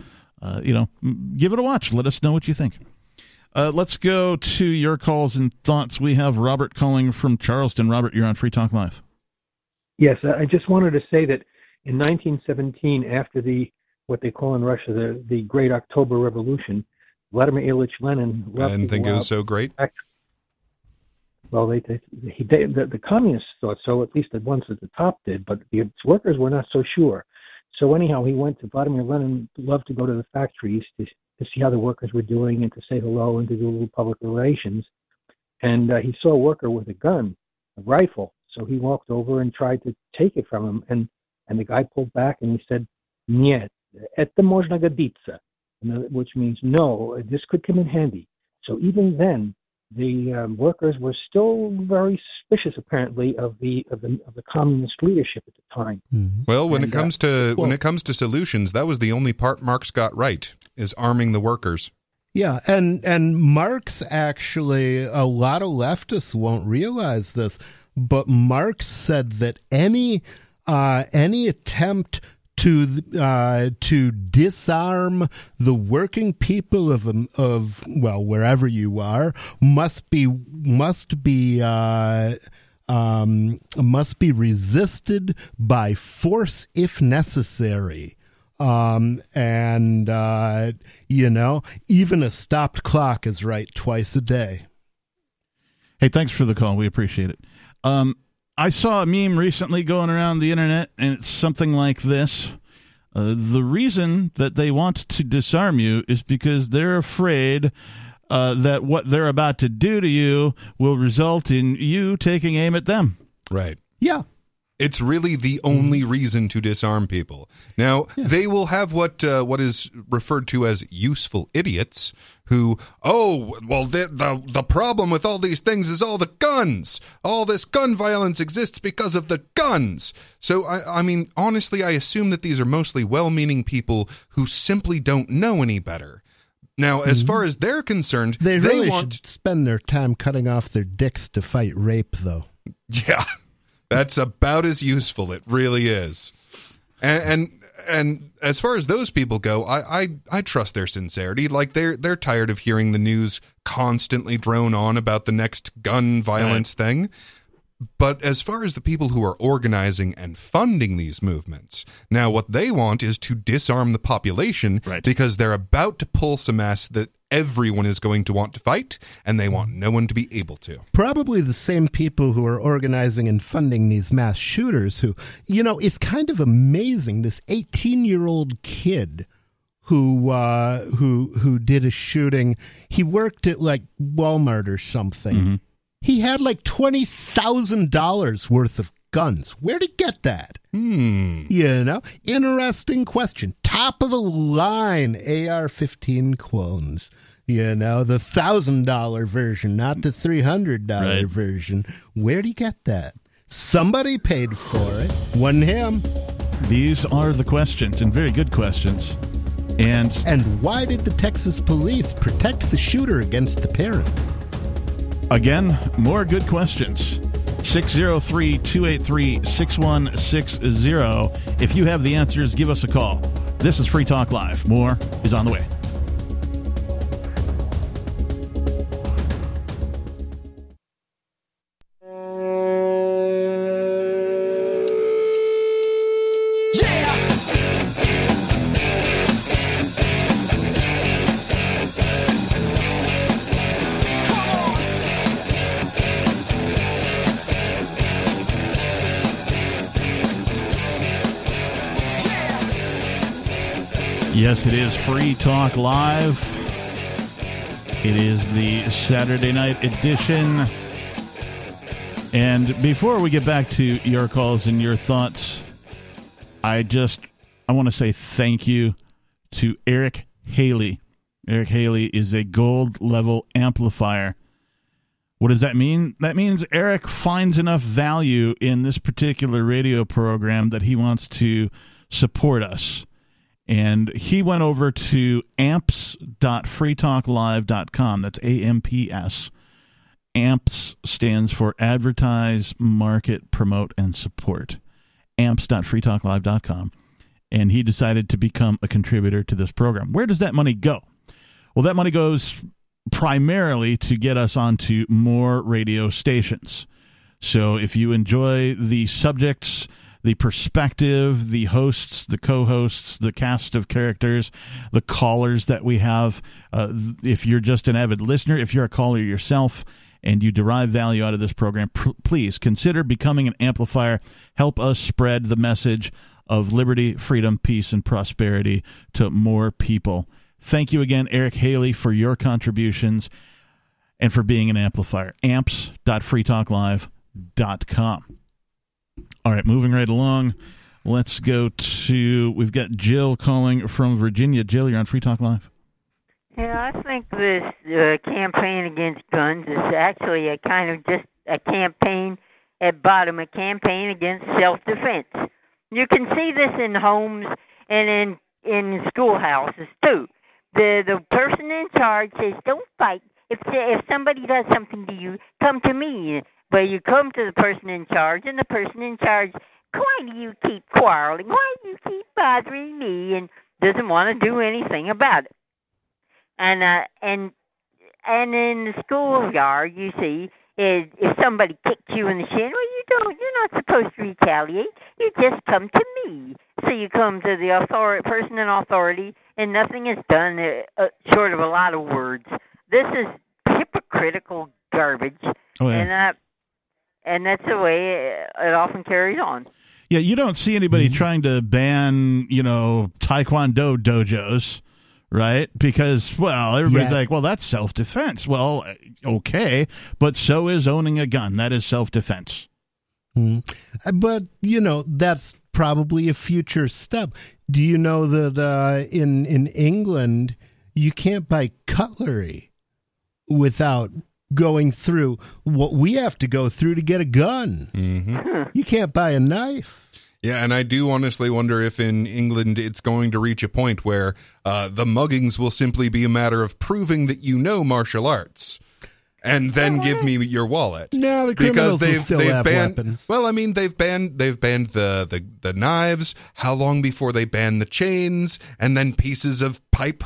uh, you know, give it a watch. Let us know what you think. Uh, let's go to your calls and thoughts. We have Robert calling from Charleston. Robert, you're on Free Talk Live. Yes, I I just wanted to say that in 1917, after the what they call in Russia the the Great October Revolution, Vladimir Ilyich Lenin I didn't think it was so great. Well, they, they, he, they the, the communists thought so, at least the ones at the top did, but the workers were not so sure. So anyhow, he went to Vladimir Lenin loved to go to the factories to to see how the workers were doing and to say hello and to do a little public relations. And uh, he saw a worker with a gun, a rifle. So he walked over and tried to take it from him, and and the guy pulled back and he said, "Нет, это можно годиться," and the- which means no, this could come in handy. So even then, the um, workers were still very suspicious, apparently, of the of the of the communist leadership at the time. Well, when And, it uh, comes to when well- it comes to solutions, that was the only part Marx got right is arming the workers. Yeah, and and Marx actually a lot of leftists won't realize this, but Marx said that any uh, any attempt to uh, to disarm the working people of um, of well wherever you are must be must be uh, um, must be resisted by force if necessary. Um, and, uh, you know, even a stopped clock is right twice a day. Hey, thanks for the call. We appreciate it. Um, I saw a meme recently going around the internet, and it's something like this. Uh, the reason that they want to disarm you is because they're afraid uh, that what they're about to do to you will result in you taking aim at them. Right. Yeah. It's really the only reason to disarm people. Now they will have what uh, what is referred to as useful idiots who, oh, well, the, the the problem with all these things is all the guns. All this gun violence exists because of the guns. So I, I mean, honestly, I assume that these are mostly well-meaning people who simply don't know any better. Now, as far as they're concerned, They really want should spend their time cutting off their dicks to fight rape, though. Yeah, that's about as useful. It really is. And and, and as far as those people go, I, I I trust their sincerity. Like they're they're tired of hearing the news constantly drone on about the next gun violence thing. But as far as the people who are organizing and funding these movements, now what they want is to disarm the population because they're about to pull some mess that everyone is going to want to fight, and they want no one to be able to. Probably the same people who are organizing and funding these mass shooters who, you know, it's kind of amazing. This 18 year old kid who uh, who who did a shooting. He worked at like Walmart or something. He had like twenty thousand dollars worth of guns. Where'd he get that? Hmm. You know, interesting question. Top of the line AR-15 clones. You know, the thousand dollar version, not the three hundred dollar Right. version. Where'd he get that? Somebody paid for it. Wasn't him. These are the questions, and very good questions. And And why did the Texas police protect the shooter against the parent? Again, more good questions. 603 283 6160. If you have the answers, give us a call. This is Free Talk Live. More is on the way. Yes, it is Free Talk Live. It is the Saturday night edition. And before we get back to your calls and your thoughts, I just I want to say thank you to Eric Haley. Eric Haley is a gold level amplifier. What does that mean? That means Eric finds enough value in this particular radio program that he wants to support us and he went over to amps.freetalklive.com. That's A M P S. AMPS stands for Advertise, Market, Promote, and Support. amps.freetalklive.com. And he decided to become a contributor to this program. Where does that money go? Well, that money goes primarily to get us onto more radio stations. So if you enjoy the subjects, the perspective, the hosts, the co hosts, the cast of characters, the callers that we have. Uh, if you're just an avid listener, if you're a caller yourself, and you derive value out of this program, pr- please consider becoming an amplifier. Help us spread the message of liberty, freedom, peace, and prosperity to more people. Thank you again, Eric Haley, for your contributions and for being an amplifier. amps.freetalklive.com. All right, moving right along. Let's go to. We've got Jill calling from Virginia. Jill, you're on Free Talk Live. Yeah, I think this uh, campaign against guns is actually a kind of just a campaign at bottom, a campaign against self-defense. You can see this in homes and in in schoolhouses too. The the person in charge says, "Don't fight. If if somebody does something to you, come to me." But you come to the person in charge, and the person in charge, why do you keep quarreling? Why do you keep bothering me? And doesn't want to do anything about it. And uh, and and in the schoolyard, you see, is if somebody kicks you in the shin, well, you don't. You're not supposed to retaliate. You just come to me. So you come to the authority, person in authority, and nothing is done uh, uh, short of a lot of words. This is hypocritical garbage. Oh, yeah. And uh, and that's the way it, it often carries on. Yeah, you don't see anybody trying to ban, you know, taekwondo dojos, right? Because, well, everybody's Yeah. like, well, that's self defense. Well, okay, but so is owning a gun. That is self defense. Mm. Uh, But you know that's probably a future step. Do you know that uh, in in England you can't buy cutlery without going through what we have to go through to get a gun? Mm-hmm. You can't buy a knife. Yeah, and I do honestly wonder if in England it's going to reach a point where uh, the muggings will simply be a matter of proving that you know martial arts. And then give me your wallet. No, the criminals will they've still they've have banned. weapons. Well, I mean, they've banned they've banned the, the the knives. How long before they ban the chains and then pieces of pipe?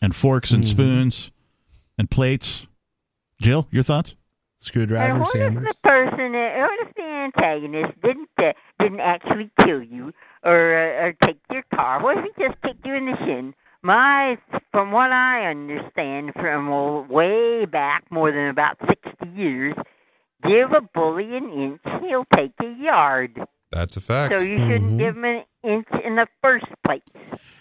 And forks and Mm-hmm. spoons and plates. Jill, your thoughts? Screwdriver, And Screwdriver, what if the person, uh, what if the antagonist didn't uh, didn't actually kill you or uh, or take your car? What if he just kicked you in the shin? My, from what I understand, from way back more than about sixty years, give a bully an inch, he'll take a yard. That's a fact. So you shouldn't give him an inch in the first place.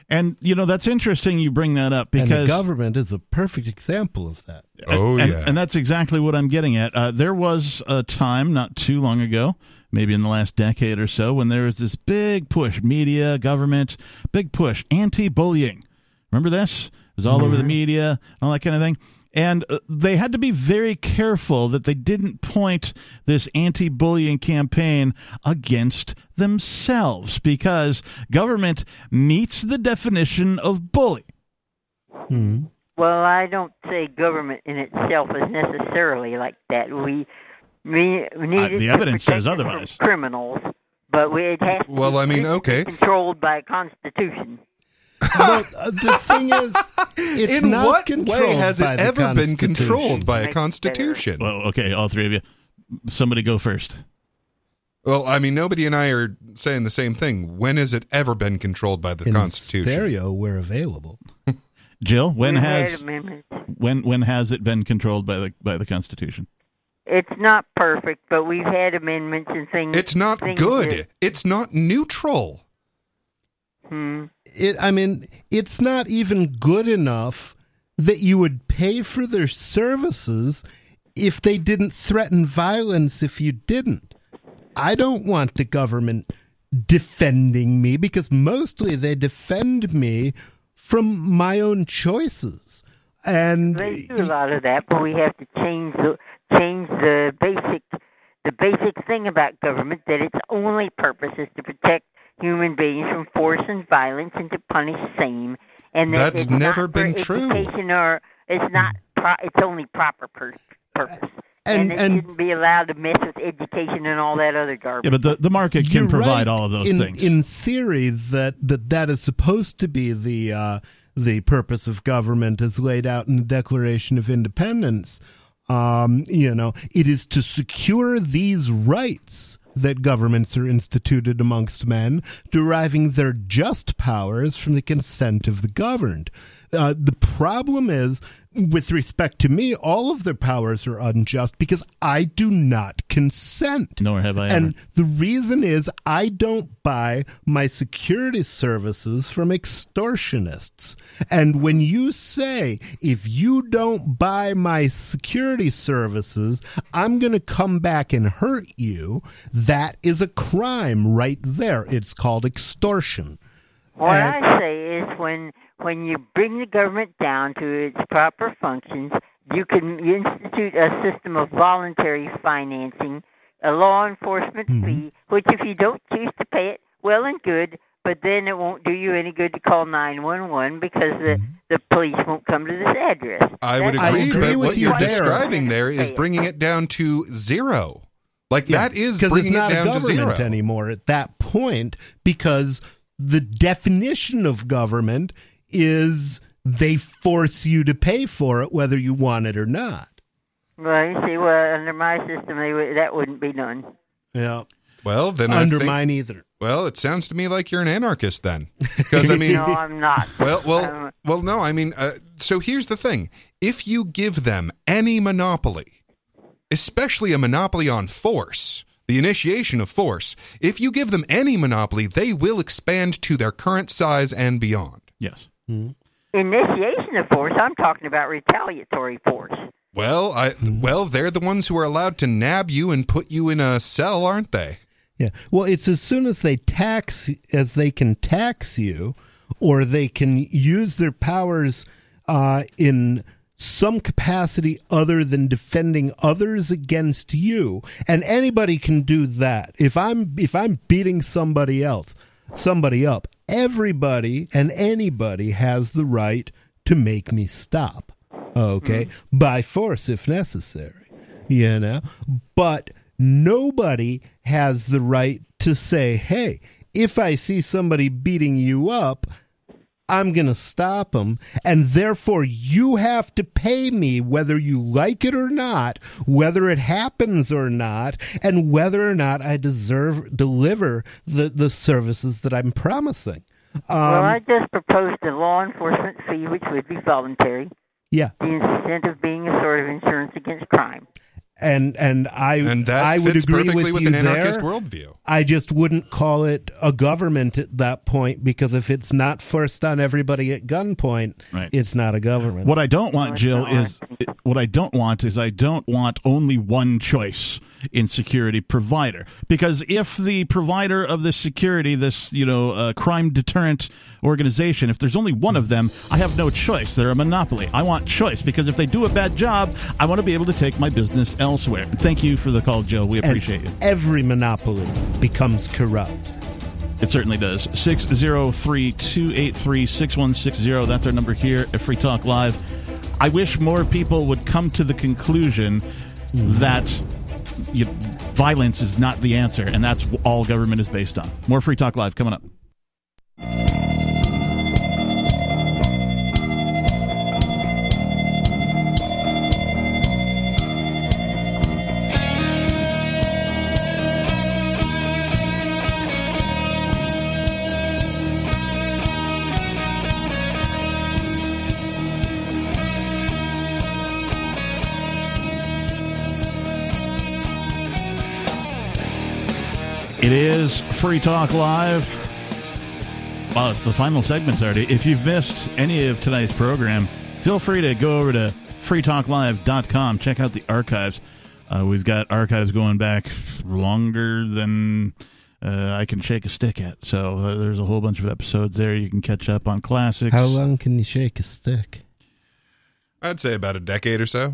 And, you know, that's interesting you bring that up and the because. government is a perfect example of that. Oh and, yeah. and that's exactly what I'm getting at. Uh, there was a time not too long ago, maybe in the last decade or so, when there was this big push, media, government, big push, anti-bullying. Remember this? It was all over the media, all that kind of thing. And uh, they had to be very careful that they didn't point this anti bullying campaign against themselves because government meets the definition of bully. Hmm. Well, I don't say government in itself is necessarily like that. We we, we need Uh, the evidence says protect us from otherwise. Criminals, but we, it has Well, be I mean, okay. controlled by a constitution. But uh, the thing is, it's in not what controlled way has it ever been controlled by a constitution? Well, okay, all three of you. Somebody go first. Well, I mean, nobody and I are saying the same thing. When has it ever been controlled by the In Constitution? stereo, where available. Jill, when We've has when when has it been controlled by the by the Constitution? It's not perfect, but we've had amendments and things. It's not things good. that- It's not neutral. Hmm. it i mean it's not even good enough that you would pay for their services if they didn't threaten violence if you didn't i don't want the government defending me because mostly they defend me from my own choices and They do a lot of that, but we have to change the change the basic the basic thing about government that its only purpose is to protect human beings from force and violence and to punish same. And that That's never been true. Or it's not pro- it's only proper pur- purpose. And- it and- shouldn't be allowed to mess with education and all that other garbage. Yeah, but the, the market can You're provide right all of those in, things. In theory, that, that that is supposed to be the uh, the purpose of government as laid out in the Declaration of Independence. Um, you know, it is to secure these rights that governments are instituted amongst men, deriving their just powers from the consent of the governed. Uh, the problem is, with respect to me, all of their powers are unjust because I do not consent. Nor have I And ever. the reason is I don't buy my security services from extortionists. And when you say, if you don't buy my security services, I'm going to come back and hurt you, that is a crime right there. It's called extortion. What And- I say is when when you bring the government down to its proper functions, you can institute a system of voluntary financing, a law enforcement mm-hmm. fee, which if you don't choose to pay it, well and good, but then it won't do you any good to call 911 because the, mm-hmm. the police won't come to this address. I would That's- agree, agree but with what you you're there. describing there is bringing it down to zero. Like Yeah, that is because it's not it down a government anymore at that point because the definition of government is they force you to pay for it whether you want it or not. Well, you see, well, under my system, they that wouldn't be done. Yeah. Well, then I Under think- mine either. Well, it sounds to me like you're an anarchist then, because I mean, no, I'm not. well, well, well, no, I mean, uh, so here's the thing: if you give them any monopoly, especially a monopoly on force, the initiation of force, if you give them any monopoly, they will expand to their current size and beyond. Yes. Initiation of force, I'm talking about retaliatory force. Well, I Mm-hmm. well, they're the ones who are allowed to nab you and put you in a cell, aren't they? Yeah. Well, it's as soon as they tax as they can tax you or they can use their powers uh, in some capacity other than defending others against you and anybody can do that if i'm if i'm beating somebody else somebody up everybody and anybody has the right to make me stop okay? Hmm. By force if necessary you know? But nobody has the right to say hey if i see somebody beating you up I'm going to stop them. And therefore, you have to pay me whether you like it or not, whether it happens or not, and whether or not I deserve deliver the, the services that I'm promising. Um, well, I just proposed a law enforcement fee, which would be voluntary. yeah. The incentive being a sort of insurance against crime. And and I And that I would agree perfectly with with you an anarchist there. worldview. I just wouldn't call it a government at that point because if it's not forced on everybody at gunpoint, Right. it's not a government. What I don't want, Jill, is what I don't want is I don't want only one choice in security provider because if the provider of this security, this you know uh, crime deterrent organization, if there's only one of them, I have no choice. They're a monopoly. I want choice because if they do a bad job, I want to be able to take my business elsewhere. Thank you for the call, Joe. We And appreciate you. Every monopoly becomes corrupt. It certainly does. 603 283 6160. That's our number here at Free Talk Live. I wish more people would come to the conclusion that you, violence is not the answer, and that's all government is based on. More Free Talk Live coming up. It is Free Talk Live. Well, it's the final segment already. If you've missed any of tonight's program, feel free to go over to freetalklive.com. Check out the archives. Uh, we've got archives going back longer than uh, I can shake a stick at. So uh, there's a whole bunch of episodes there. You can catch up on classics. How long can you shake a stick? I'd say about a decade or so.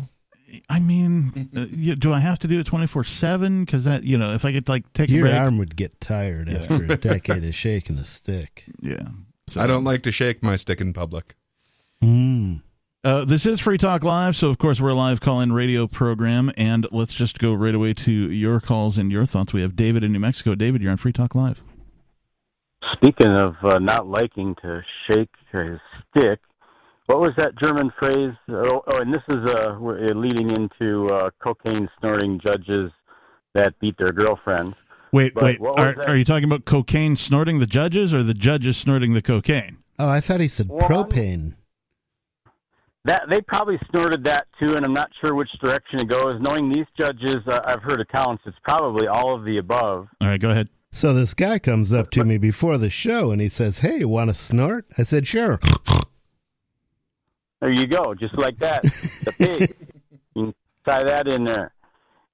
I mean, uh, you, do I have to do it 24 7? Because that, you know, if I could like take Your a break. arm would get tired Yeah. after a decade of shaking the stick. Yeah. I don't like to shake my stick in public. Mm. Uh, this is Free Talk Live, so of course we're a live call-in radio program, and let's just go right away to your calls and your thoughts. We have David in New Mexico. David, you're on Free Talk Live. Speaking of uh, not liking to shake his stick, what was that German phrase? Oh, oh and this is uh, uh, leading into uh, cocaine snorting judges that beat their girlfriends. Wait, But wait. Are, are you talking about cocaine snorting the judges, or the judges snorting the cocaine? Oh, I thought he said propane. That they probably snorted that too, and I'm not sure which direction it goes. Knowing these judges, uh, I've heard accounts. It's probably all of the above. All right, go ahead. So this guy comes up to me before the show and he says, "Hey, want to snort?" I said, "Sure." There you go, just like that. The pig. you tie that in there.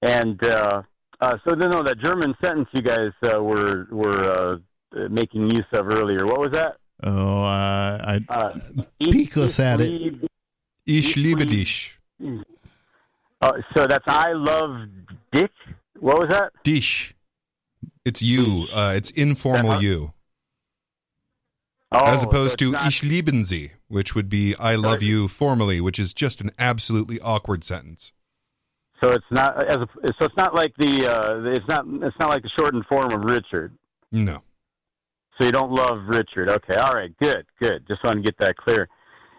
And uh, uh, so, no, no, that German sentence you guys uh, were were uh, making use of earlier. What was that? Oh, uh, I. Uh, Peakless at it. Ich liebe dich. Uh, so that's I love Dick. What was that? Dich. It's you. Uh, it's informal you. Oh, As opposed it's to not- Ich lieben Sie, which would be I love you formally, which is just an absolutely awkward sentence. So it's not as a, so it's not like the uh, it's not it's not like the shortened form of Richard. No. So you don't love Richard. Okay, all right, good, good. Just want to get that clear.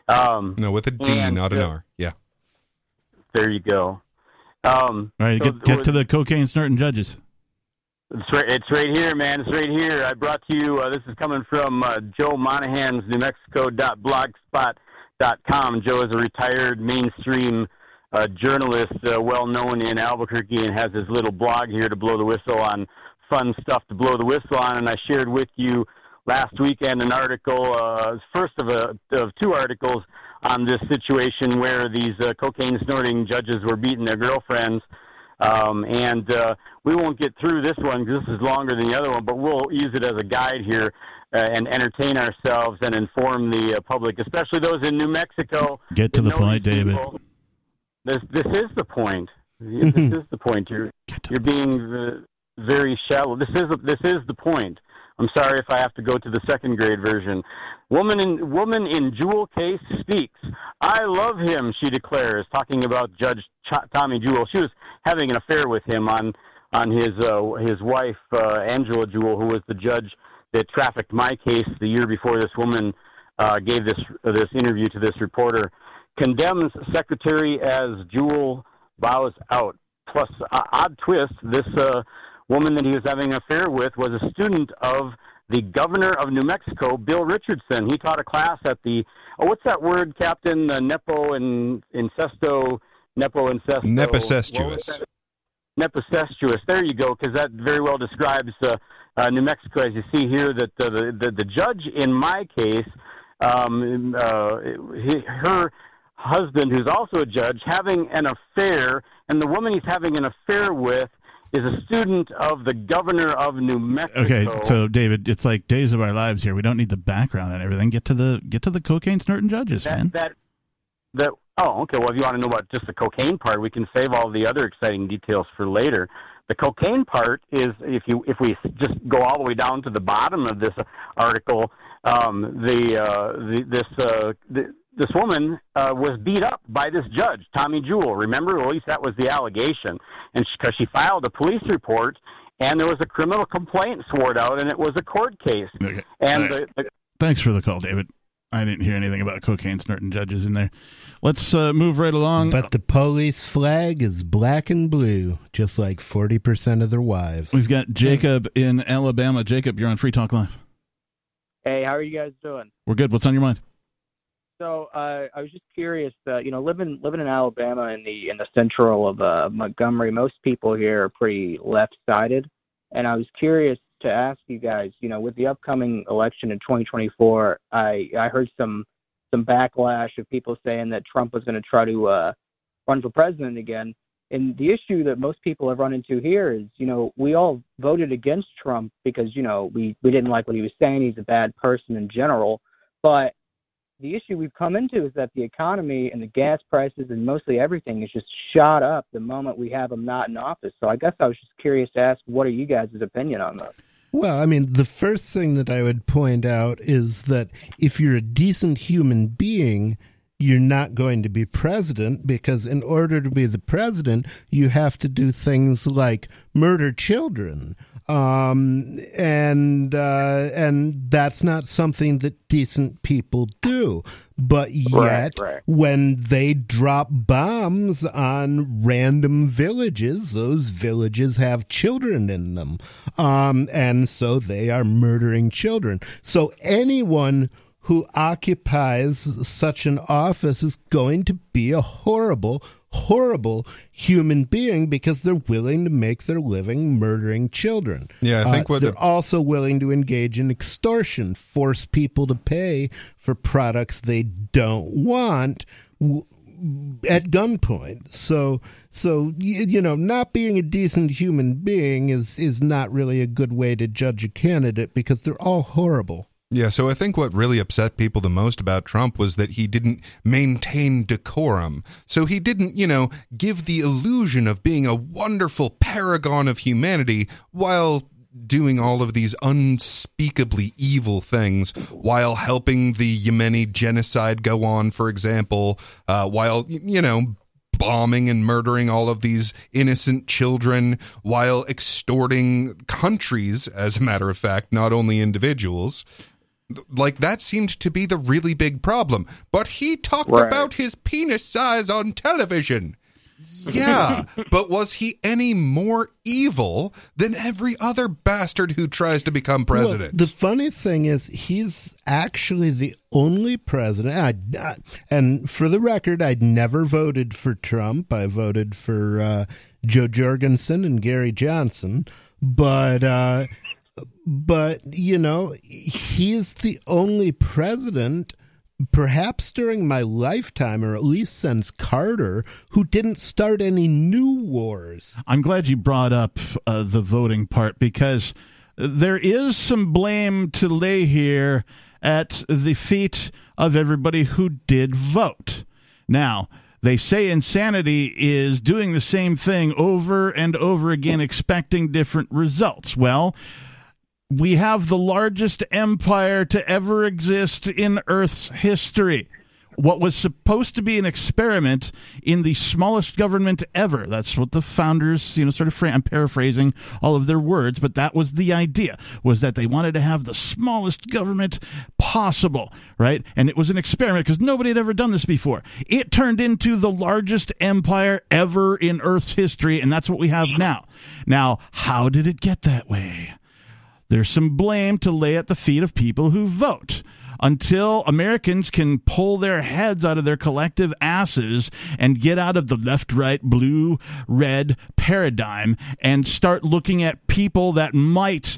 Um, No, with a D, and, not an R. Yeah. There you go. Um, All right, so get get to the cocaine snorting judges. It's right, it's right here, man. It's right here. I brought to you. Uh, this is coming from uh, Joe Monahan's New Mexico blogspot.com. Joe is a retired mainstream uh, journalist, uh, well known in Albuquerque, and has his little blog here to blow the whistle on fun stuff to blow the whistle on. And I shared with you last weekend an article, uh, first of a of two articles on this situation where these uh, cocaine snorting judges were beating their girlfriends. Um, and uh, we won't get through this one because this is longer than the other one, but we'll use it as a guide here uh, and entertain ourselves and inform the uh, public, especially those in New Mexico. Get to the point, David. people. This this is the point. this is the point. You're you're being very shallow. This is this is the point. I'm sorry if I have to go to the second grade version. Woman in woman in Jewell case speaks. I love him, she declares, talking about Judge Ch- Tommy Jewell. She was having an affair with him on on his uh, his wife uh, Angela Jewell, who was the judge that trafficked my case the year before this woman uh, gave this this interview to this reporter. Condemns secretary as Jewell bows out. Plus, uh, odd twist: this uh, woman that he was having an affair with was a student of the governor of New Mexico, Bill Richardson. He taught a class at the oh, what's that word, Captain? Uh, Nepo and incesto, Nepo incesto. Nepocestuous. what? Nepocestuous. There you go, because that very well describes uh, uh, New Mexico, as you see here. That uh, the, the the judge in my case, um, uh, he, her husband, who's also a judge, having an affair, and the woman he's having an affair with is a student of the governor of New Mexico. Okay, so David, it's like days of our lives here. We don't need the background and everything. Get to the get to the cocaine snorting judges, man. that that that oh okay well if you want to know about just the cocaine part we can save all the other exciting details for later the cocaine part is if you if we just go all the way down to the bottom of this article um the uh the this uh the, this woman uh, was beat up by this judge, Tommy Jewell. Remember, at least that was the allegation, and because she filed a police report, and there was a criminal complaint sworn out, and it was a court case. Okay. And All right. the, the Thanks for the call, David. I didn't hear anything about cocaine snorting judges in there. Let's uh, move right along. But the police flag is black and blue, just like 40% of their wives. We've got Jacob in Alabama. Jacob, you're on Free Talk Live. Hey, how are you guys doing? We're good. What's on your mind? So uh, I was just curious. Uh, you know, living living in Alabama in the in the central of uh, Montgomery, most people here are pretty left-sided, and I was curious. to ask you guys. You know, with the upcoming election in 2024, I I heard some some backlash of people saying that Trump was going to try to uh, run for president again. And the issue that most people have run into here is, you know, we all voted against Trump because, you know, we, we didn't like what he was saying. He's a bad person in general. But the issue we've come into is that the economy and the gas prices and mostly everything is just shot up the moment we have him not in office. So I guess I was just curious to ask, what are you guys' opinion on that? Well, I mean, the first thing that I would point out is that if you're a decent human being, you're not going to be president because in order to be the president, you have to do things like murder children. Um, and uh, and that's not something that decent people do. But yet, Right, right. when they drop bombs on random villages, those villages have children in them, um, and so they are murdering children. So anyone who occupies such an office is going to be a horrible, horrible human being because they're willing to make their living murdering children. Yeah, I think Uh, what- they're also willing to engage in extortion, force people to pay for products they don't want. w- at gunpoint so so you, you know not being a decent human being is is not really a good way to judge a candidate because they're all horrible Yeah, so I think what really upset people the most about Trump was that he didn't maintain decorum. So he didn't, you know, give the illusion of being a wonderful paragon of humanity while doing all of these unspeakably evil things while helping the Yemeni genocide go on, for example, uh, while, you know, bombing and murdering all of these innocent children while extorting countries, as a matter of fact, not only individuals. Like that seemed to be the really big problem. But he talked Right. about his penis size on television. Yeah, but was he any more evil than every other bastard who tries to become president? Well, the funny thing is, he's actually the only president. I, I- and for the record, I'd never voted for Trump. I voted for uh, Jo Jorgensen and Gary Johnson. But, uh, but you know, he's the only president. Perhaps during my lifetime, or at least since Carter, who didn't start any new wars. I'm glad you brought up uh, the voting part because there is some blame to lay here at the feet of everybody who did vote. Now, they say insanity is doing the same thing over and over again, expecting different results. Well, we have the largest empire to ever exist in Earth's history. What was supposed to be an experiment in the smallest government ever. That's what the founders, you know, sort of, I'm paraphrasing all of their words, but that was the idea: was that they wanted to have the smallest government possible, right? And it was an experiment because nobody had ever done this before. It turned into the largest empire ever in Earth's history, and that's what we have now. Now, how did it get that way? There's some blame to lay at the feet of people who vote. Until Americans can pull their heads out of their collective asses and get out of the left, right, blue, red paradigm and start looking at people that might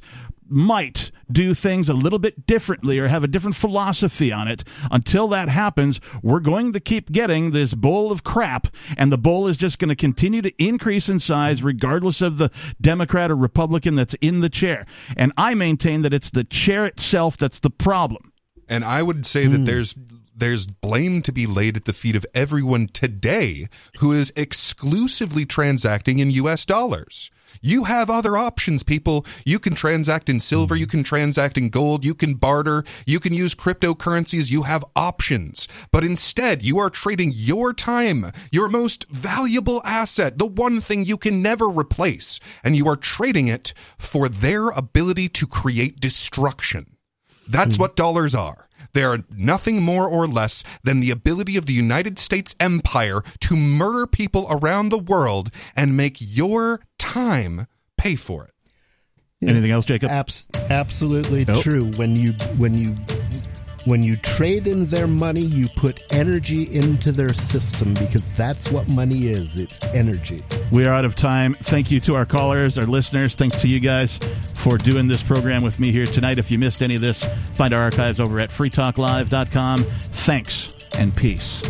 might do things a little bit differently or have a different philosophy on it. Until that happens, we're going to keep getting this bowl of crap, and the bowl is just going to continue to increase in size regardless of the Democrat or Republican that's in the chair. And I maintain that it's the chair itself that's the problem. And I would say that hmm. there's there's blame to be laid at the feet of everyone today who is exclusively transacting in US dollars. You have other options, people. You can transact in silver, you can transact in gold, you can barter, you can use cryptocurrencies, you have options. But instead, you are trading your time, your most valuable asset, the one thing you can never replace, and you are trading it for their ability to create destruction. That's hmm. what dollars are. They are nothing more or less than the ability of the United States empire to murder people around the world and make your time pay for it. Anything else, Jacob? Abs- absolutely Nope. true. When you when you when you trade in their money, you put energy into their system because that's what money is. It's energy. We are out of time. Thank you to our callers, our listeners. Thanks to you guys for doing this program with me here tonight. If you missed any of this, find our archives over at freetalklive.com. Thanks and peace.